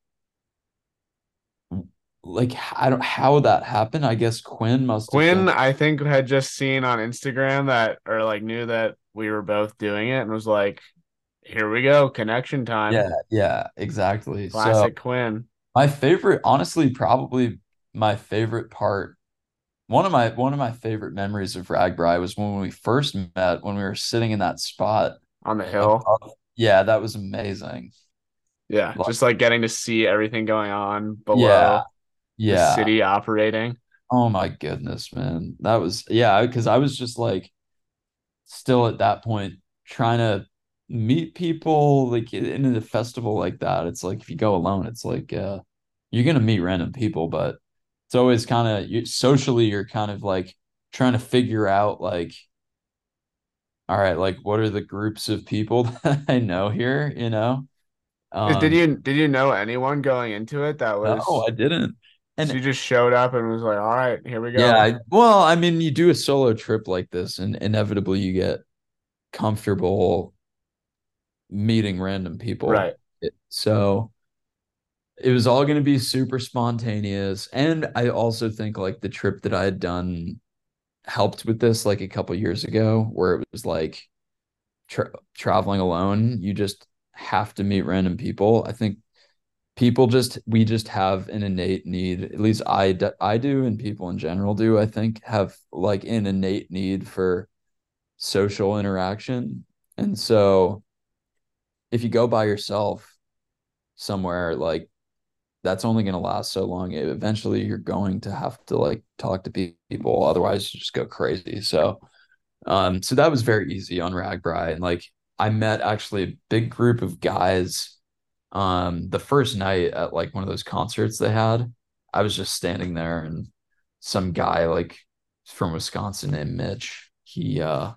S2: like I don't how that happened I guess Quinn must have
S3: Quinn, I think, had just seen on Instagram that, or like knew that we were both doing it and was like, here we go, connection time.
S2: yeah yeah exactly so
S3: Classic Quinn.
S2: My favorite, honestly, probably my favorite part. One of my one of my favorite memories of RAGBRAI was when we first met, when we were sitting in that spot.
S3: on the hill.
S2: Yeah, that was amazing.
S3: Yeah,
S2: Like-
S3: just like getting to see everything going on below
S2: Yeah,
S3: the
S2: yeah.
S3: city operating.
S2: Oh my goodness, man. That was yeah, because I was just like still at that point trying to meet people like in a festival like that. It's like if you go alone, it's like uh you're gonna meet random people, but it's always kind of you socially you're kind of like trying to figure out like all right, like what are the groups of people that I know here, you know Um
S3: did you did you know anyone going into it that was
S2: no, I didn't. And
S3: you just showed up and was like, all right, here we go.
S2: Yeah, well, I mean, you do a solo trip like this, and inevitably you get comfortable meeting random people.
S3: Right.
S2: So it was all going to be super spontaneous. And I also think like the trip that I had done helped with this like a couple years ago, where it was like tra- traveling alone, you just have to meet random people. I think people just we just have an innate need at least I I do and people in general do i think have like an innate need for social interaction. And so if you go by yourself somewhere like that's only going to last so long eventually you're going to have to like talk to people otherwise you just go crazy. So um so that was very easy on RAGBRAI and like i met actually a big group of guys um the first night at like one of those concerts they had i was just standing there and some guy like from wisconsin named mitch he uh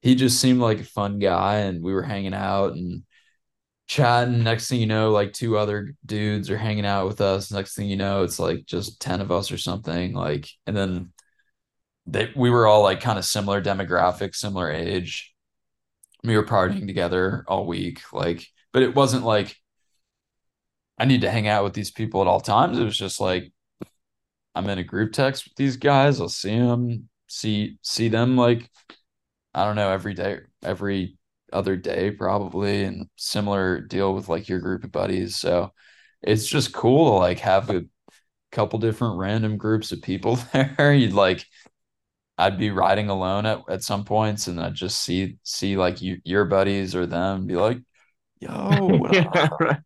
S2: he just seemed like a fun guy and we were hanging out and chatting. Next thing you know like two other dudes are hanging out with us. Next thing you know it's like just 10 of us or something like and then they we were all like kind of similar demographic similar age. We were partying together all week like but it wasn't like I need to hang out with these people at all times. It was just like I'm in a group text with these guys. I'll see them, see see them like I don't know every day, every other day probably, and similar deal with like your group of buddies. So it's just cool to like have a couple different random groups of people there. You'd like I'd be riding alone at, at some points and I'd just see see like you your buddies or them be like, yo,
S3: Yeah, right.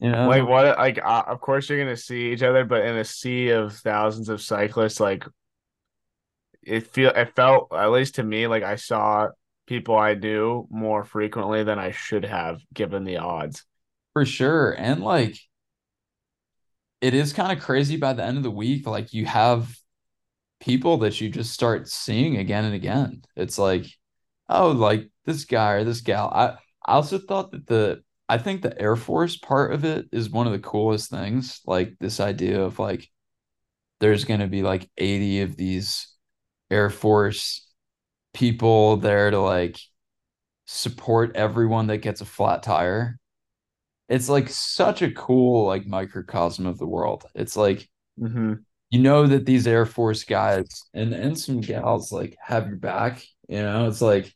S2: You know?
S3: Like what? Like uh, of course you're gonna see each other, but in a sea of thousands of cyclists, like it feel it felt at least to me like I saw people I knew more frequently than I should have given the odds.
S2: For sure. And like it is kind of crazy by the end of the week. Like you have people that you just start seeing again and again. It's like, oh, like this guy or this gal. I I also thought that the I think the Air Force part of it is one of the coolest things. Like this idea of like there's gonna be like 80 of these Air Force people there to like support everyone that gets a flat tire it's like such a cool like microcosm of the world. It's like
S3: Mm-hmm.
S2: you know that these Air Force guys and and some gals like have your back. You know, it's like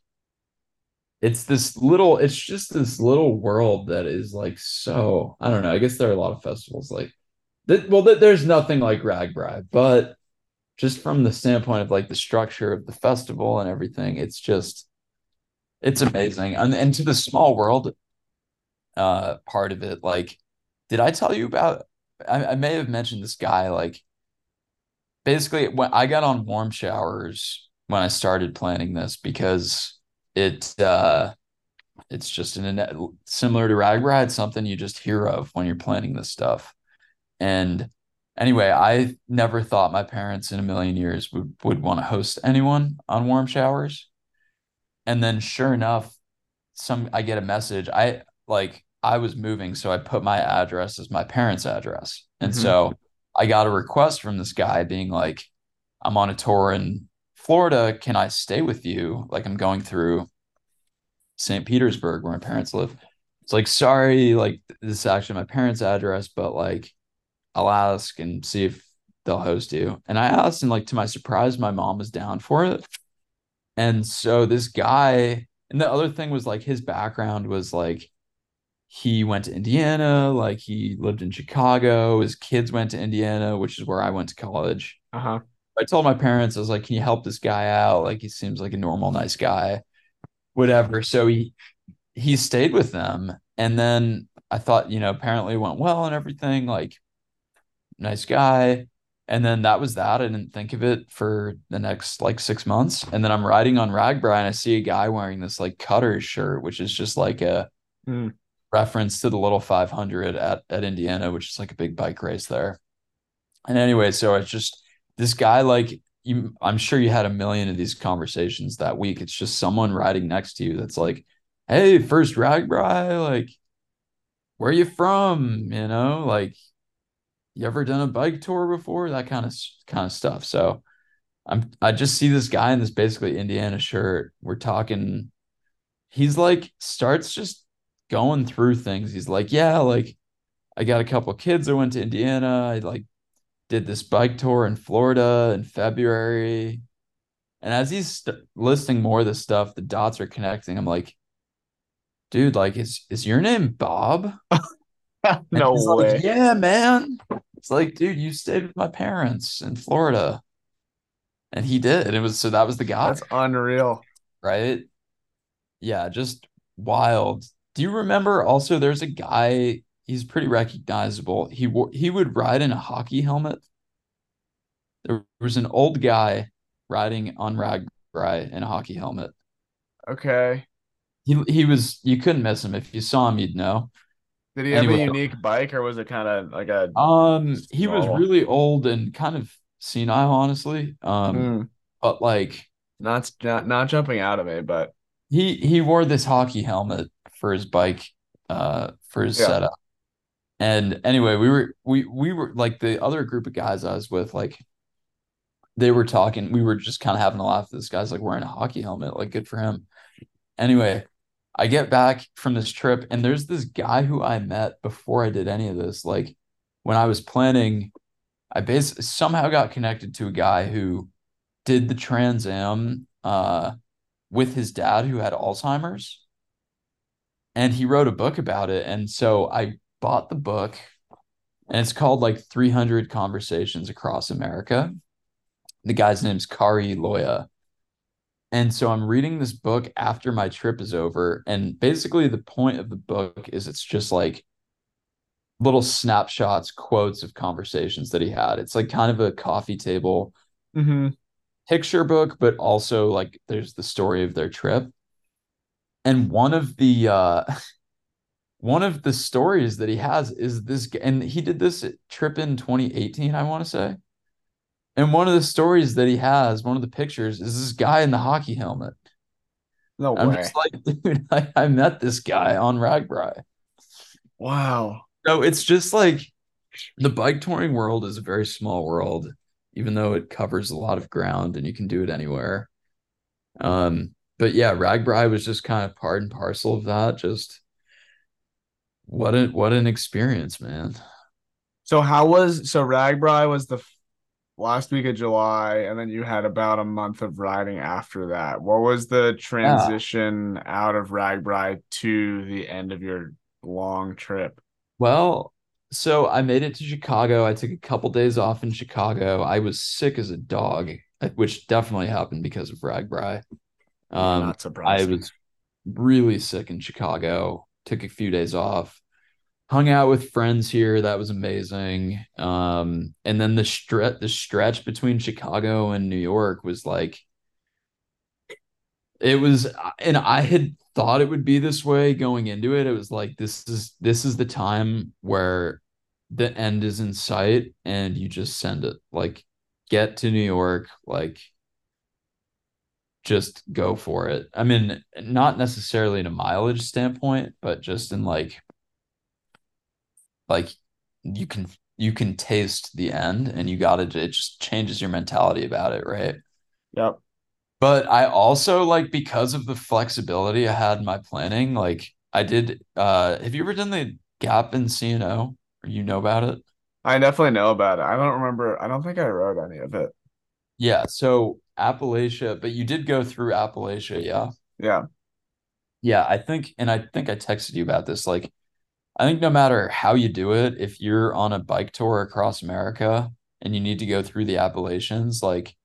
S2: it's this little. It's just this little world that is like so. I don't know. I guess there are a lot of festivals like that. Well, th- there's nothing like RAGBRAI, but just from the standpoint of like the structure of the festival and everything, it's just it's amazing. And and to the small world uh part of it like did i tell you about I, I may have mentioned this guy like basically when i got on warm showers when i started planning this because it uh it's just an similar to RAGBRAI it's something you just hear of when you're planning this stuff and anyway i never thought my parents in a million years would, would want to host anyone on warm showers and then sure enough some i get a message i like I was moving, so I put my address as my parents' address. And
S3: Mhm.
S2: so I got a request from this guy being like, I'm on a tour in Florida. Can I stay with you? Like I'm going through St. Petersburg where my parents live. It's like, sorry, like this is actually my parents' address, but like I'll ask and see if they'll host you. And I asked, and like to my surprise, my mom was down for it. And so this guy, and the other thing was like his background was like he went to Indiana, like he lived in Chicago. His kids went to Indiana, which is where I went to college.
S3: Uh-huh.
S2: I told my parents, I was like, can you help this guy out? Like he seems like a normal, nice guy. Whatever. So he he stayed with them. And then I thought, you know, apparently it went well and everything, like nice guy. And then that was that. I didn't think of it for the next like six months. And then I'm riding on RAGBRAI and I see a guy wearing this like cutter shirt, which is just like a
S3: Mm.
S2: reference to the little 500 at, at Indiana, which is like a big bike race there. And anyway, so I just this guy, like you, I'm sure you had a million of these conversations that week. It's just someone riding next to you that's like, Hey, first RAGBRAI, like, where are you from? You know, like, you ever done a bike tour before? That kind of kind of stuff. So I'm I just see this guy in this basically Indiana shirt. We're talking. He's like starts just going through things. He's like, yeah, like I got a couple kids that went to Indiana. I like did this bike tour in Florida in February. And as he's st- listing more of this stuff, the dots are connecting. I'm like, dude, like, is is your name Bob?
S3: No way.
S2: like, yeah, man. It's like, dude, you stayed with my parents in Florida. And he did. It was so that was the guy,
S3: That's unreal.
S2: right? Yeah, just wild. Do you remember also there's a guy, he's pretty recognizable. He wore he would ride in a hockey helmet. There was an old guy riding on RAGBRAI in a hockey helmet.
S3: Okay.
S2: He he was you couldn't miss him. If you saw him, you'd know.
S3: Did he have
S2: Anyway.
S3: a unique bike or was it kind of like a
S2: Um, he was really old and kind of senile, honestly. Um,
S3: Mm,
S2: but like
S3: not not not jumping out of me, but
S2: he he wore this hockey helmet for his bike, uh, for his
S3: Yeah.
S2: setup. And anyway, we were we we were like the other group of guys I was with, like they were talking, we were just kind of having a laugh. This guy's like wearing a hockey helmet, like good for him. Anyway, I get back from this trip and there's this guy who I met before I did any of this. Like when I was planning, I basically somehow got connected to a guy who did the Trans Am uh, with his dad who had Alzheimer's. And he wrote a book about it. And so I bought the book and it's called like 300 Conversations Across America. The guy's name's Kari Loya. And so I'm reading this book after my trip is over. And basically, the point of the book is it's just like little snapshots, quotes of conversations that he had. It's like kind of a coffee table
S3: Mm-hmm.
S2: picture book, but also like there's the story of their trip. And one of the uh one of the stories that he has is this and he did this trip in 2018, I want to say. And one of the stories that he has, one of the pictures, is this guy in the hockey helmet.
S3: No
S2: I'm
S3: way.
S2: just like, dude, I, I met this guy on RAGBRAI.
S3: wow.
S2: So it's just like the bike touring world is a very small world, even though it covers a lot of ground and you can do it anywhere. Um, but yeah, RAGBRAI was just kind of part and parcel of that. Just what an what an experience, man.
S3: So how was so RAGBRAI was the last week of July, and then you had about a month of riding after that. What was the transition out of RAGBRAI to the end of your long trip?
S2: Well, so I made it to Chicago. I took a couple days off in Chicago. I was sick as a dog, which definitely happened because of RAGBRAI. Um,
S3: Not
S2: I was really sick in Chicago. Took a few days off. Hung out with friends here. That was amazing. Um, and then the stretch the stretch between Chicago and New York was like it was and I had thought it would be this way going into it. It was like this is this is the time where the end is in sight and you just send it. Like get to New York, like just go for it. I mean, not necessarily in a mileage standpoint, but just in like like you can you can taste the end and you gotta it just changes your mentality about it, right?
S3: Yep.
S2: But I also like because of the flexibility I had in my planning, like I did uh have you ever done the gap in C&O? Or you know about it?
S3: I definitely know about it. I don't remember. I don't think I wrote any of it.
S2: Yeah, so Appalachia, but you did go through Appalachia, yeah.
S3: Yeah.
S2: Yeah, I think, and I think I texted you about this. Like, I think no matter how you do it, if you're on a bike tour across America and you need to go through the Appalachians, like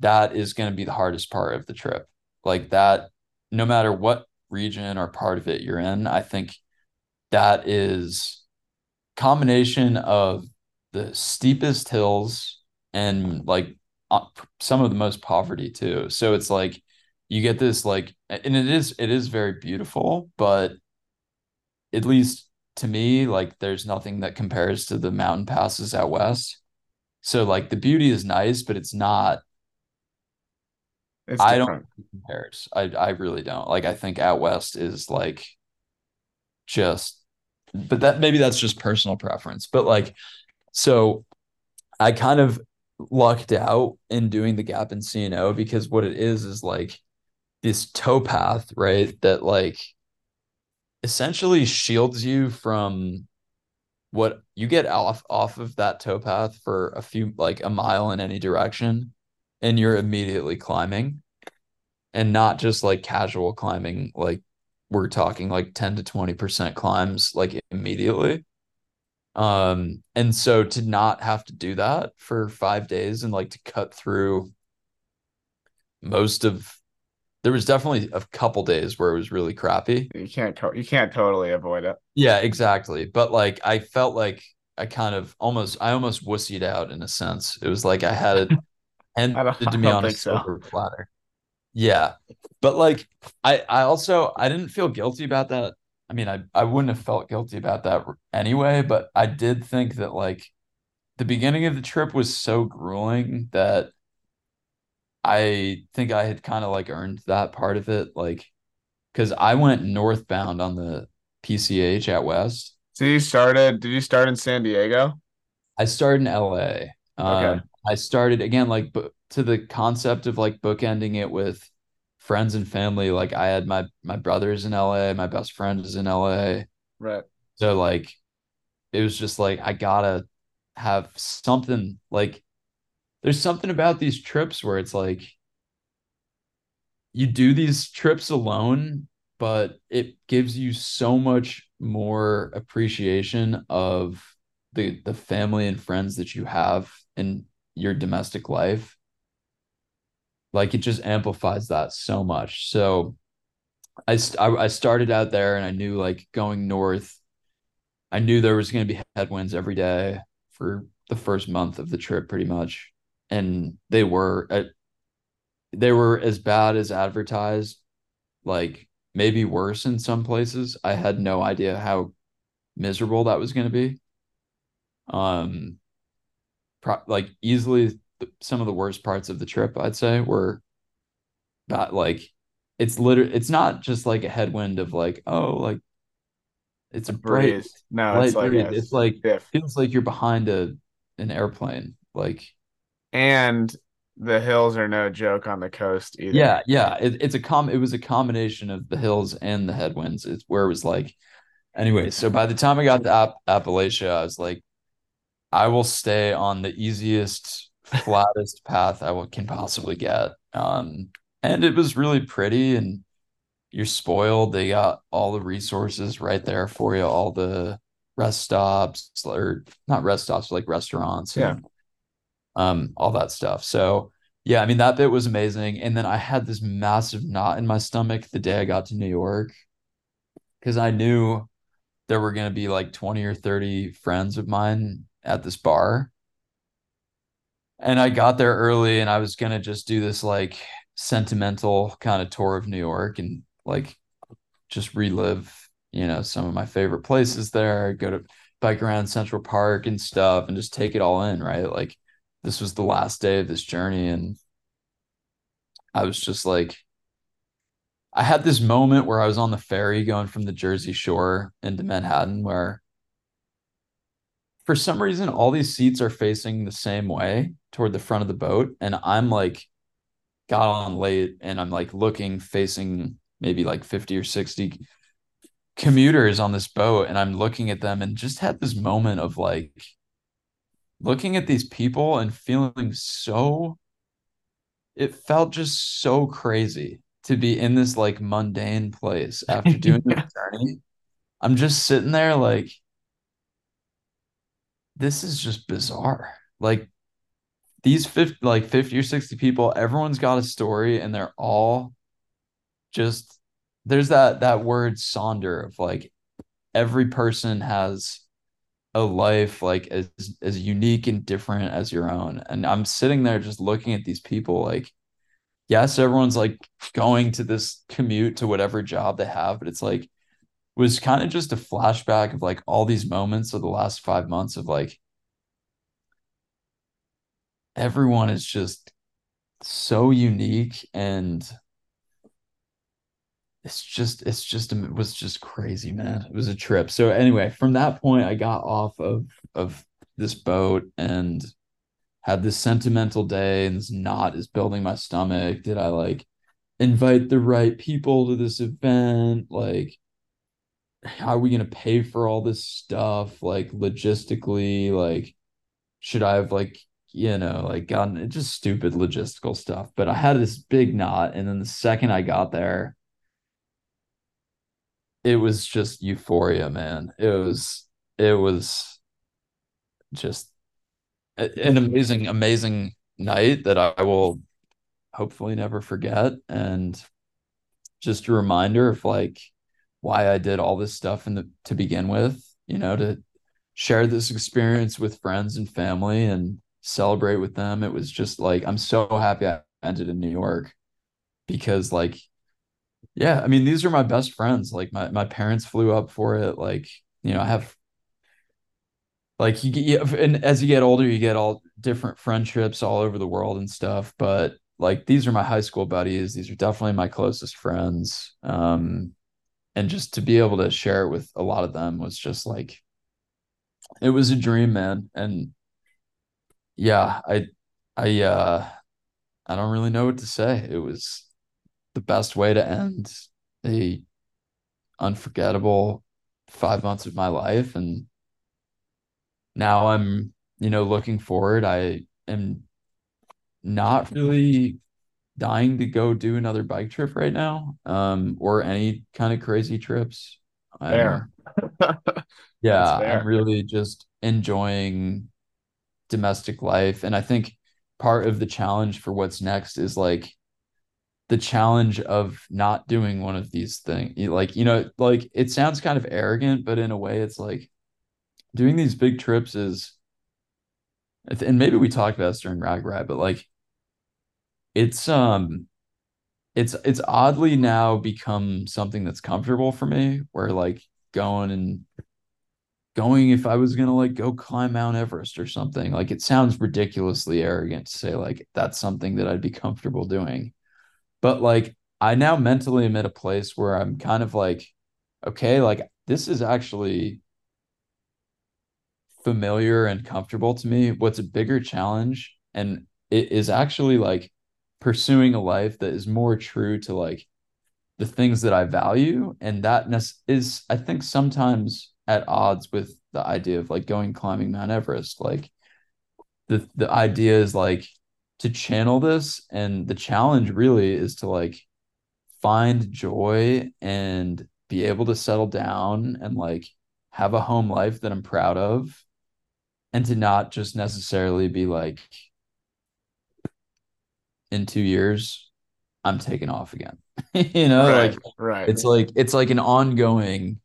S2: that is going to be the hardest part of the trip. Like that, no matter what region or part of it you're in, I think that is combination of the steepest hills and like Uh, some of the most poverty too. So it's like you get this like and it is it is very beautiful, but at least to me, like there's nothing that compares to the mountain passes out west. So like the beauty is nice, but it's not
S3: It's
S2: I don't
S3: different.
S2: think it compares. I I really don't. Like I think out west is like just but that maybe that's just personal preference. But like so I kind of lucked out in doing the gap in C&O because what it is is like this towpath, right? That like essentially shields you from what you get off off of that towpath for a few like a mile in any direction and you're immediately climbing and not just like casual climbing like we're talking like 10 to 20% climbs like immediately um and so to not have to do that for 5 days and like to cut through most of there was definitely a couple days where it was really crappy
S3: You can't to- you can't totally avoid it.
S2: yeah, exactly. But like I felt like I kind of almost I almost wussied out in a sense. It was like I had it handed to me on a
S3: so.
S2: silver platter. Yeah. But like I I also I didn't feel guilty about that. I mean, I I wouldn't have felt guilty about that anyway, but I did think that like the beginning of the trip was so grueling that I think I had kind of like earned that part of it like because I went northbound on the PCH at West.
S3: So you started, did you start in San Diego?
S2: I started in LA. Um,
S3: Okay.
S2: I started again, like to the concept of like bookending it with friends and family. Like I had my my brother's in LA, my best friend is in LA.
S3: Right.
S2: So like it was just like I gotta have something like there's something about these trips where it's like you do these trips alone, but it gives you so much more appreciation of the the family and friends that you have in your domestic life like it just amplifies that so much. So I, st- I I started out there and I knew like going north, I knew there was going to be headwinds every day for the first month of the trip, pretty much, and they were at, they were as bad as advertised, like maybe worse in some places. I had no idea how miserable that was going to be. Um, pro- like easily some of the worst parts of the trip, I'd say, were that like it's literally it's not just like a headwind of like oh like it's a bright
S3: Breeze. No, it's like
S2: breeze. It's like feels like you're behind a an airplane. Like
S3: And the hills are no joke on the coast either.
S2: yeah, yeah. It, it's a com. It was a combination of the hills and the headwinds. It's where it was like anyway. So by the time I got to App- Appalachia, I was like, I will stay on the easiest, flattest path I can possibly get. Um, and it was really pretty, and you're spoiled. They got all the resources right there for you, all the rest stops or not rest stops, like restaurants,
S3: Yeah.
S2: and um, all that stuff. So yeah, I mean that bit was amazing. And then I had this massive knot in my stomach the day I got to New York because I knew there were going to be like 20 or 30 friends of mine at this bar. And I got there early and I was to just do this like sentimental kind of tour of New York and like just relive, you know, some of my favorite places there, go to bike around Central Park and stuff and just take it all in, right? Like this was the last day of this journey and I was just like I had this moment where I was on the ferry going from the Jersey Shore into Manhattan where for some reason all these seats are facing the same way toward the front of the boat and I'm like got on late and I'm like looking facing maybe like 50 or 60 commuters on this boat and I'm looking at them and just had this moment of like looking at these people and feeling so it felt just so crazy to be in this like mundane place after doing this journey. I'm just sitting there like this is just bizarre. Like these 50 like 50 or 60 people, everyone's got a story and they're all just there's that that word sonder of like every person has a life like as as unique and different as your own. And I'm sitting there just looking at these people like yes, everyone's like going to this commute to whatever job they have, but it's like was kind of just a flashback of like all these moments of the last five months of like everyone is just so unique and it's just it's just it was just crazy man. It was a trip. So anyway from that point i got off of of this boat and had this sentimental day and this knot is building my stomach. Did i like invite the right people to this event? Like how are we going to pay for all this stuff? Like logistically like should i have like you know like gotten just stupid logistical stuff but i had this big knot and then the second i got there it was just euphoria man. It was it was just an amazing amazing night that i will hopefully never forget and just a reminder of like why I did all this stuff in the to begin with, you know, to share this experience with friends and family and celebrate with them. It was just like I'm so happy I ended in New York because like yeah, I mean these are my best friends. Like my my parents flew up for it. Like, you know, I have like you get and as you get older, you get all different friendships all over the world and stuff. But like these are my high school buddies. These are definitely my closest friends. Um, and just to be able to share it with a lot of them was just like it was a dream man and yeah i i uh i don't really know what to say it was the best way to end a unforgettable five months of my life and now i'm you know looking forward i am not really dying to go do another bike trip right now, um, or any kind of crazy trips.
S3: Fair.
S2: Yeah,
S3: fair.
S2: I'm really just enjoying domestic life, and I think part of the challenge for what's next is like the challenge of not doing one of these things. Like, you know, like it sounds kind of arrogant, but in a way it's like doing these big trips is and maybe we talked about this during RAGBRAI, but like it's um it's it's oddly now become something that's comfortable for me where like going and going if I was gonna like go climb Mount Everest or something. Like it sounds ridiculously arrogant to say like that's something that I'd be comfortable doing. But like I now mentally am at a place where I'm kind of like, okay, like this is actually familiar and comfortable to me. What's a bigger challenge and it is actually like pursuing a life that is more true to like the things that I value. And that is, I think, sometimes at odds with the idea of like going climbing Mount Everest. Like the the idea is like to channel this, and the challenge really is to like find joy and be able to settle down and like have a home life that I'm proud of and to not just necessarily be like in two years i'm taking off again you know
S3: right,
S2: like
S3: right
S2: it's like it's like an ongoing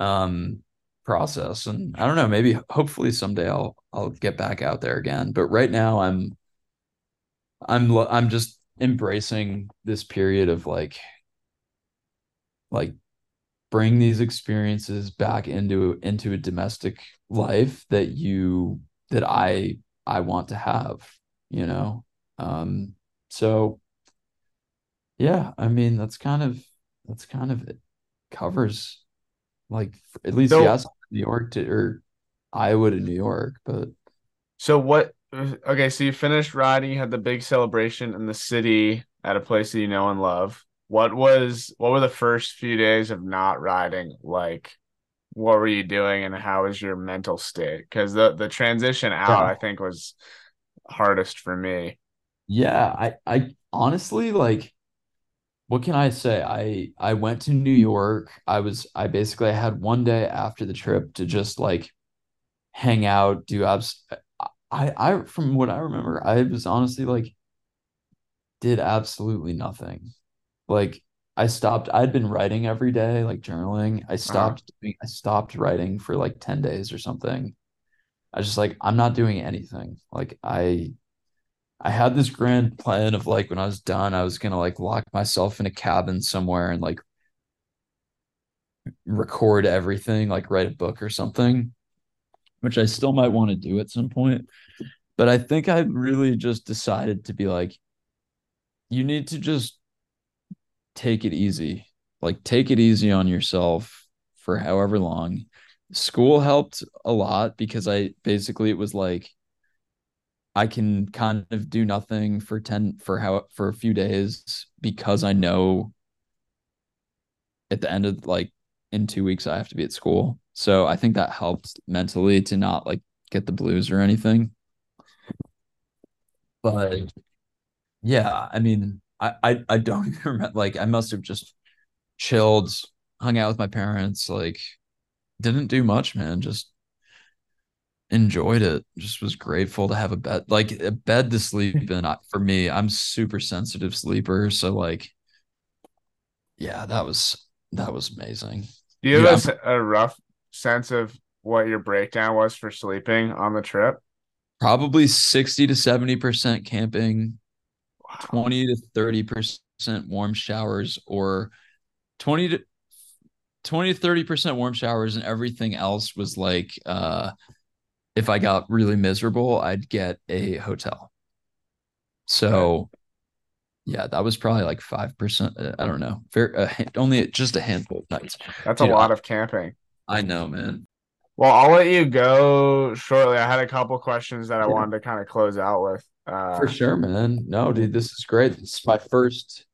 S2: um process. And i don't know maybe hopefully someday i'll i'll get back out there again. But right now i'm i'm i'm just embracing this period of like like bring these experiences back into into a domestic life that you that I I want to have, you know. Um so yeah, I mean that's kind of that's kind of it. Covers like at least so, yes, New York to or Iowa to New York, but
S3: so what okay, so you finished riding, you had the big celebration in the city at a place that you know and love. What was what were the first few days of not riding like? What were you doing and how was your mental state? Because the the transition out, yeah. I think, was hardest for me.
S2: Yeah, I I honestly like what can I say? I I went to New York. I was I basically had one day after the trip to just like hang out, do abs I I from what I remember, I was honestly like did absolutely nothing like I stopped I'd been writing every day, like journaling. I uh-huh. stopped uh-huh. doing, I stopped writing for like 10 days or something. I was just like, I'm not doing anything. Like I I had this grand plan of like when I was done, I was gonna like lock myself in a cabin somewhere and like record everything, like write a book or something, which I still might want to do at some point. But I think I really just decided to be like, you need to just take it easy. Like take it easy on yourself for however long. School helped a lot because I basically it was like I can kind of do nothing for 10 for how for a few days because I know at the end of like in 2 weeks I have to be at school. So I think that helped mentally to not like get the blues or anything. But yeah, I mean, I, I I don't even remember. Like I must have just chilled, hung out with my parents. Like didn't do much, man. Just enjoyed it. Just was grateful to have a bed, like a bed to sleep in. For me, I'm super sensitive sleeper, so like, yeah, that was that was amazing.
S3: Do you have yeah. a, a rough sense of what your breakdown was for sleeping on the trip?
S2: Probably 60 to 70% camping, 20 to 30% warm showers or 20 to 20 to 30% warm showers and everything else was like uh if I got really miserable, I'd get a hotel. So yeah, that was probably like 5%. Uh, I don't know. Fair, uh, only just a handful of nights.
S3: That's Dude, a lot I, of camping.
S2: I know, man.
S3: Well, I'll let you go shortly. I had a couple questions that I wanted to kind of close out with.
S2: Uh, For sure, man. No, dude, this is great. This is my first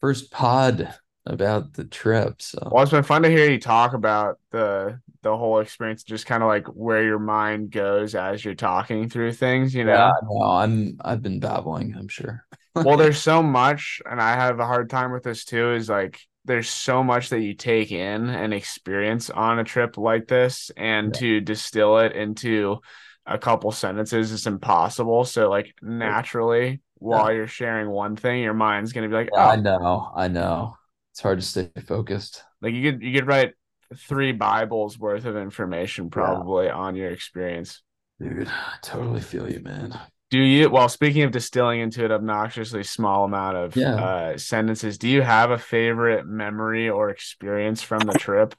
S2: first pod about the trip. So
S3: well, it's been fun to hear you talk about the the whole experience, just kind of like where your mind goes as you're talking through things. You know, yeah,
S2: no, I'm I've been babbling. I'm sure.
S3: well, there's so much, and I have a hard time with this too. Is like there's so much that you take in and experience on a trip like this, and yeah. to distill it into a couple sentences is impossible. So like naturally while
S2: Yeah.
S3: you're sharing one thing, your mind's gonna be like,
S2: Yeah, I
S3: oh,
S2: know, I know. It's hard to stay focused.
S3: like you could you could write three Bibles worth of information probably on your experience.
S2: Dude, I totally feel you, man.
S3: Do you, well, speaking of distilling into an obnoxiously small amount of
S2: Yeah.
S3: uh, sentences, do you have a favorite memory or experience from the trip?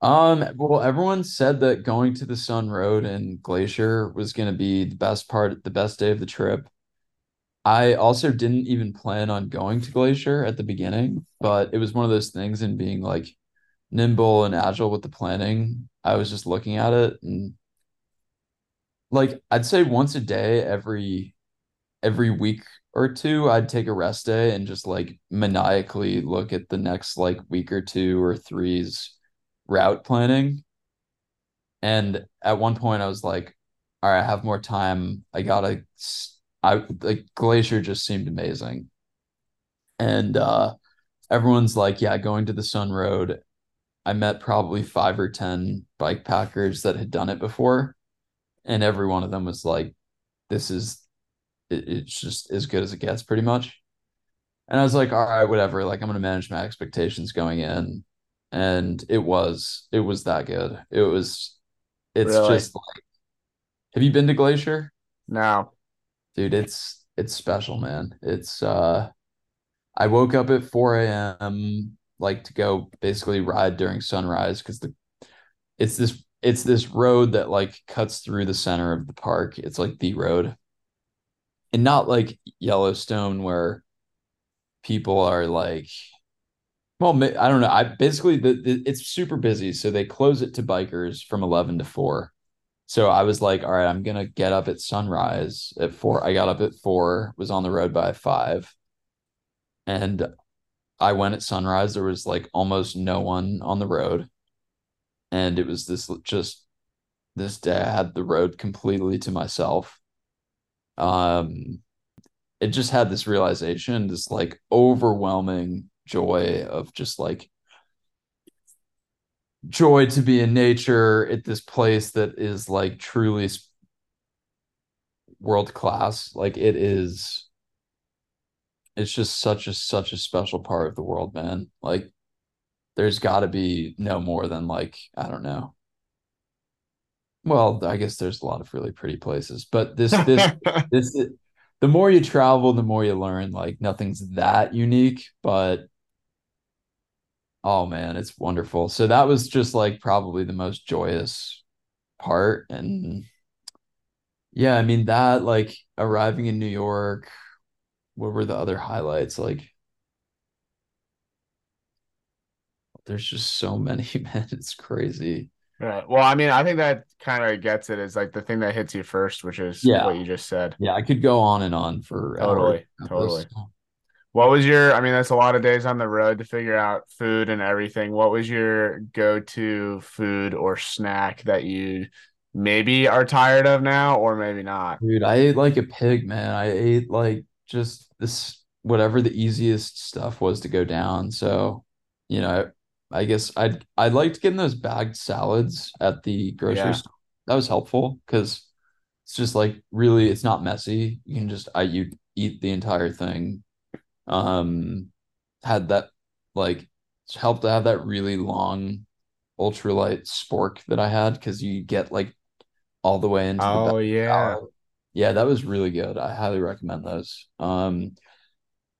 S2: Um, well, everyone said that Going-to-the-Sun Road and Glacier was going to be the best part, the best day of the trip. I also didn't even plan on going to Glacier at the beginning, but it was one of those things in being like nimble and agile with the planning. I was just looking at it and like I'd say once a day every every week or two, I'd take a rest day and just like maniacally look at the next like week or two or three's route planning. And at one point, I was like, all right, I have more time. I gotta, s- I like Glacier just seemed amazing. And uh, everyone's like, yeah, Going-to-the-Sun Road. I met probably five or 10 bike packers that had done it before. And every one of them was like, this is, it, it's just as good as it gets, pretty much. And I was like, all right, whatever. Like, I'm to manage my expectations going in. And it was, it was that good. It was, it's
S3: Really?
S2: just like, have you been to Glacier?
S3: No.
S2: Dude, it's, it's special, man. It's, uh, I woke up at 4 a.m. like to go basically ride during sunrise because the, it's this, it's this road that like cuts through the center of the park. It's like the road and not like Yellowstone where people are like, well, I don't know. I basically the, the it's super busy, so they close it to bikers from 11 to 4. So I was like, all right, I'm gonna get up at sunrise at four. I got up at four, was on the road by five, and I went at sunrise. There was like almost no one on the road, and it was this just this day I had the road completely to myself. Um, it just had this realization, this like overwhelming joy of just like joy to be in nature at this place that is like truly world class. Like it is, it's just such a such a special part of the world, man. Like there's got to be no more than like I don't know. Well, I guess there's a lot of really pretty places, but this this this the more you travel, the more you learn. Like nothing's that unique, but oh man, it's wonderful. So that was just like probably the most joyous part. And yeah, I mean that like arriving in New York, what were the other highlights? Like there's just so many, man. It's crazy.
S3: Right. Well, I mean, I think that kind of gets it is like the thing that hits you first, which is
S2: Yeah.
S3: what you just said.
S2: Yeah, I could go on and on for
S3: Totally, totally. What was your, I mean, that's a lot of days on the road to figure out food and everything. What was your go-to food or snack that you maybe are tired of now or maybe not?
S2: Dude, I ate like a pig, man. I ate like just this whatever the easiest stuff was to go down. So, you know, I guess I'd i'd like liked getting those bagged salads at the grocery
S3: Yeah.
S2: store. That was helpful because it's just like really it's not messy. You can just I you eat the entire thing. Um had that like helped to have that really long ultralight spork that I had because you get like all the way into the
S3: Oh, yeah.
S2: Yeah, that was really good. I highly recommend those. Um,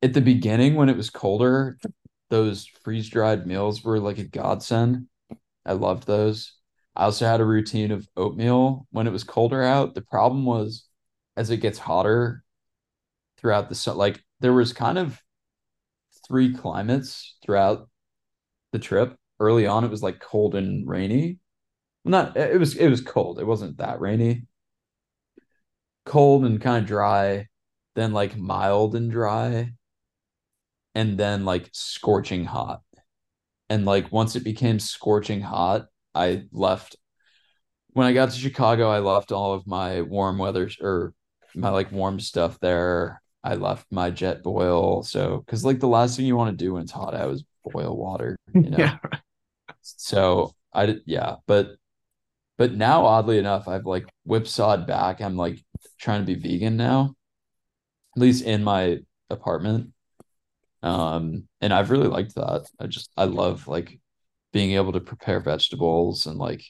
S2: at the beginning when it was colder, those freeze-dried meals were like a godsend. I loved those. I also had a routine of oatmeal when it was colder out. The problem was as it gets hotter throughout the sun, like there was kind of three climates throughout the trip. Early on, it was like cold and rainy. Not it was it was cold. It wasn't that rainy. Cold and kind of dry, then like mild and dry, and then like scorching hot. And like once it became scorching hot, I left. When I got to Chicago, I left all of my warm weather or my like warm stuff there. I left my Jetboil. So, because like the last thing you want to do when it's hot out is boil water, you know?
S3: Yeah.
S2: So I did, yeah, but but now oddly enough, I've like whipsawed back. I'm like trying to be vegan now. At least in my apartment. Um, and I've really liked that. I just I love like being able to prepare vegetables and like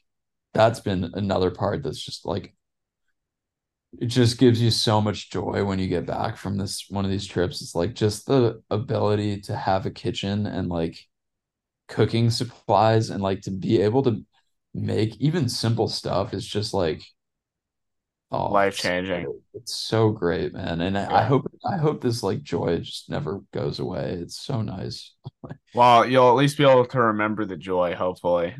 S2: that's been another part that's just like it just gives you so much joy when you get back from this one of these trips. It's like just the ability to have a kitchen and like cooking supplies and like to be able to make even simple stuff is just like oh
S3: Life
S2: it's,
S3: changing.
S2: it's so great, man. And I, I hope I hope this like joy just never goes away. It's so nice.
S3: Well, you'll at least be able to remember the joy, hopefully.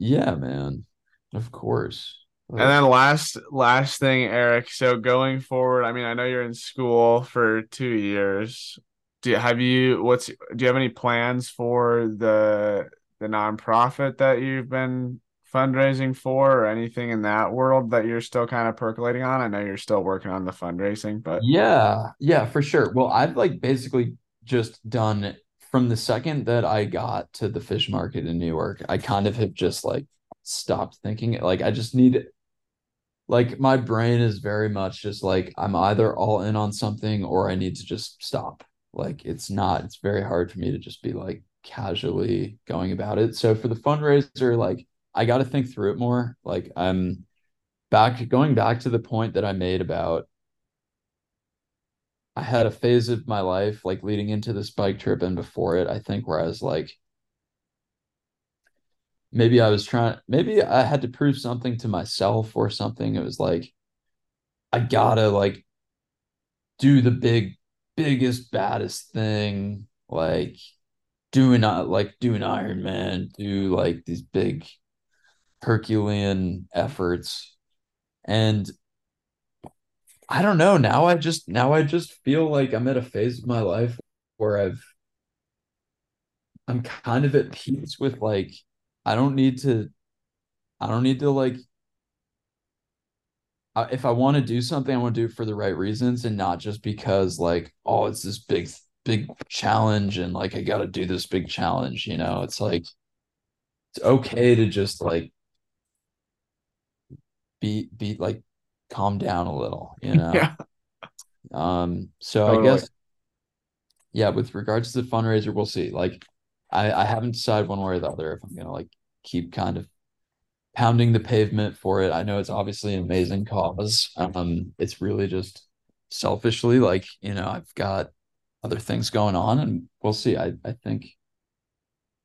S2: Yeah, man. Of course.
S3: And then last last thing, Eric. So going forward, I mean, I know you're in school for two years. Do you have you what's do you have any plans for the the nonprofit that you've been fundraising for or anything in that world that you're still kind of percolating on? I know you're still working on the fundraising, but
S2: Yeah, yeah, for sure. Well, I've like basically just done from the second that I got to the fish market in New York, I kind of have just like stopped thinking. Like I just need like my brain is very much just like I'm either all in on something or I need to just stop. Like it's not, it's very hard for me to just be like casually going about it. So for the fundraiser, like I got to think through it more. Like I'm back going back to the point that I made about I had a phase of my life like leading into this bike trip and before it, I think where I was like maybe I was trying maybe I had to prove something to myself or something. It was like I gotta like do the big biggest baddest thing like doing uh, like do an Ironman, do like these big Herculean efforts. And I don't know. Now I just now I just feel like I'm at a phase of my life where I've I'm kind of at peace with like I don't need to I don't need to like I- if I want to do something, I want to do it for the right reasons and not just because like oh it's this big big challenge and like I got to do this big challenge, you know. It's like it's okay to just like be be like calm down a little, you know.
S3: yeah,
S2: Um, so I guess yeah, with regards to the fundraiser, we'll see. Like I I haven't decided one way or the other if I'm gonna like keep kind of pounding the pavement for it. I know it's obviously an amazing cause. Um, it's really just selfishly like, you know, I've got other things going on and we'll see. I I think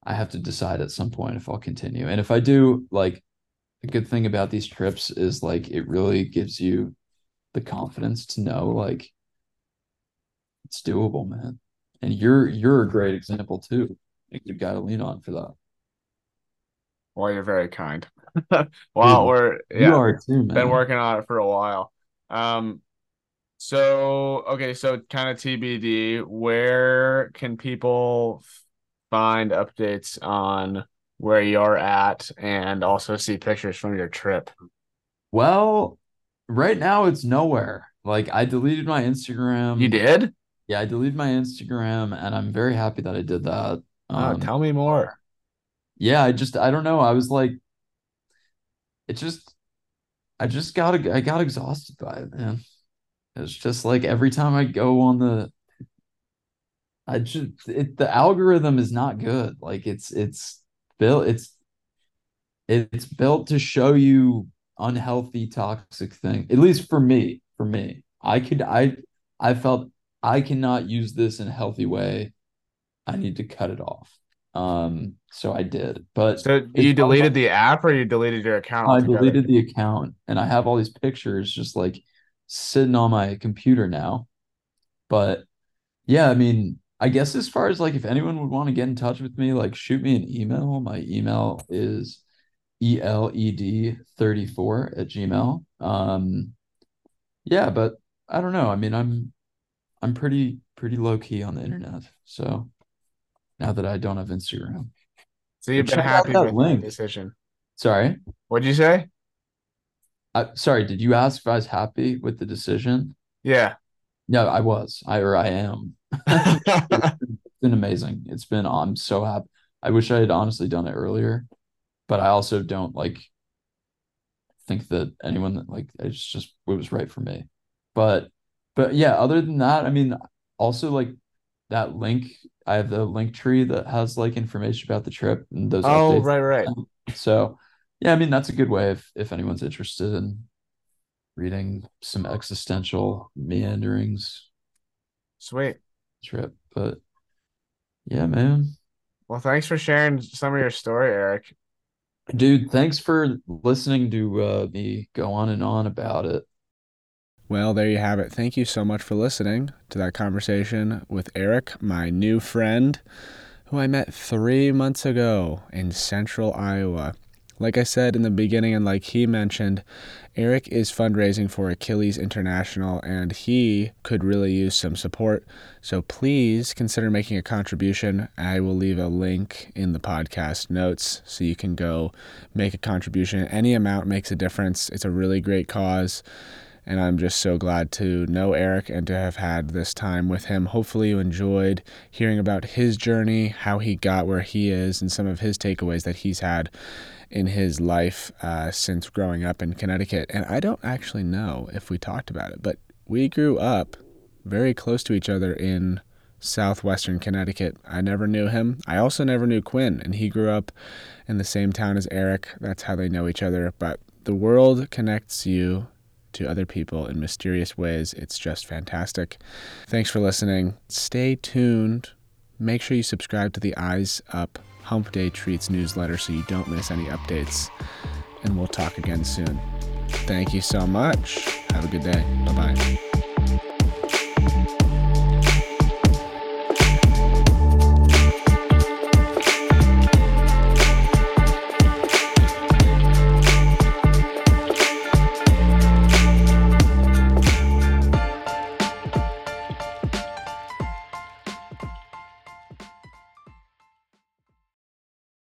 S2: I have to decide at some point if I'll continue. And if I do, like the good thing about these trips is like it really gives you the confidence to know like it's doable, man. And you're you're a great example too. You've got to lean on for that.
S3: Well, you're very kind. Well, we're
S2: you
S3: yeah,
S2: are too,
S3: been working on it for a while. Um, so okay, so kind of TBD, where can people find updates on where you're at and also see pictures from your trip?
S2: Well, right now it's nowhere. Like I deleted my Instagram.
S3: You did?
S2: Yeah, I deleted my Instagram and I'm very happy that I did that.
S3: Oh,
S2: Um,
S3: tell me more.
S2: Yeah, I just I don't know. I was like it just I just got I got exhausted by it, man. It's just like every time I go on the I just it the algorithm is not good. Like it's it's built it's it's built to show you unhealthy, toxic thing. At least for me, for me. I could I I felt I cannot use this in a healthy way. I need to cut it off. Um, so I did. But
S3: So you deleted the app or you deleted your account
S2: I
S3: altogether?
S2: deleted the account and I have all these pictures just like sitting on my computer now. But yeah, I mean, I guess as far as like if anyone would want to get in touch with me, like shoot me an email. My email is ELED34 at Gmail. Um, yeah, but I don't know. I mean, I'm I'm pretty pretty low key on the internet. So now that I don't have Instagram.
S3: So you've
S2: But
S3: been
S2: check out
S3: happy
S2: that
S3: with that
S2: link.
S3: decision.
S2: Sorry.
S3: What'd you say?
S2: I, sorry, did you ask if I was happy with the decision?
S3: Yeah.
S2: No, I was. I or I am. It's been amazing. It's been I'm so happy. I wish I had honestly done it earlier, but I also don't like think that anyone that like it's just it was right for me. But but yeah, other than that, I mean, also like that link, I have the Linktree that has like information about the trip and those
S3: Oh,
S2: updates.
S3: right, right.
S2: So yeah, I mean that's a good way if if anyone's interested in reading some existential meanderings
S3: Sweet.
S2: trip. But yeah, man.
S3: Well, thanks for sharing some of your story, Eric.
S2: Dude, thanks for listening to uh, me go on and on about it.
S1: Well, there you have it. Thank you so much for listening to that conversation with Eric, my new friend, who I met three months ago in central Iowa. Like I said in the beginning, and like he mentioned, Eric is fundraising for Achilles International and he could really use some support. So please consider making a contribution. I will leave a link in the podcast notes so you can go make a contribution. Any amount makes a difference. It's a really great cause. And I'm just so glad to know Eric and to have had this time with him. Hopefully, you enjoyed hearing about his journey, how he got where he is, and some of his takeaways that he's had in his life uh, since growing up in Connecticut. And I don't actually know if we talked about it, but we grew up very close to each other in southwestern Connecticut. I never knew him. I also never knew Quinn, and he grew up in the same town as Eric. That's how they know each other. But the world connects you to other people in mysterious ways. It's just fantastic. Thanks for listening. Stay tuned. Make sure you subscribe to the Eyes Up Hump Day Treats newsletter so you don't miss any updates. And we'll talk again soon. Thank you so much. Have a good day. Bye bye.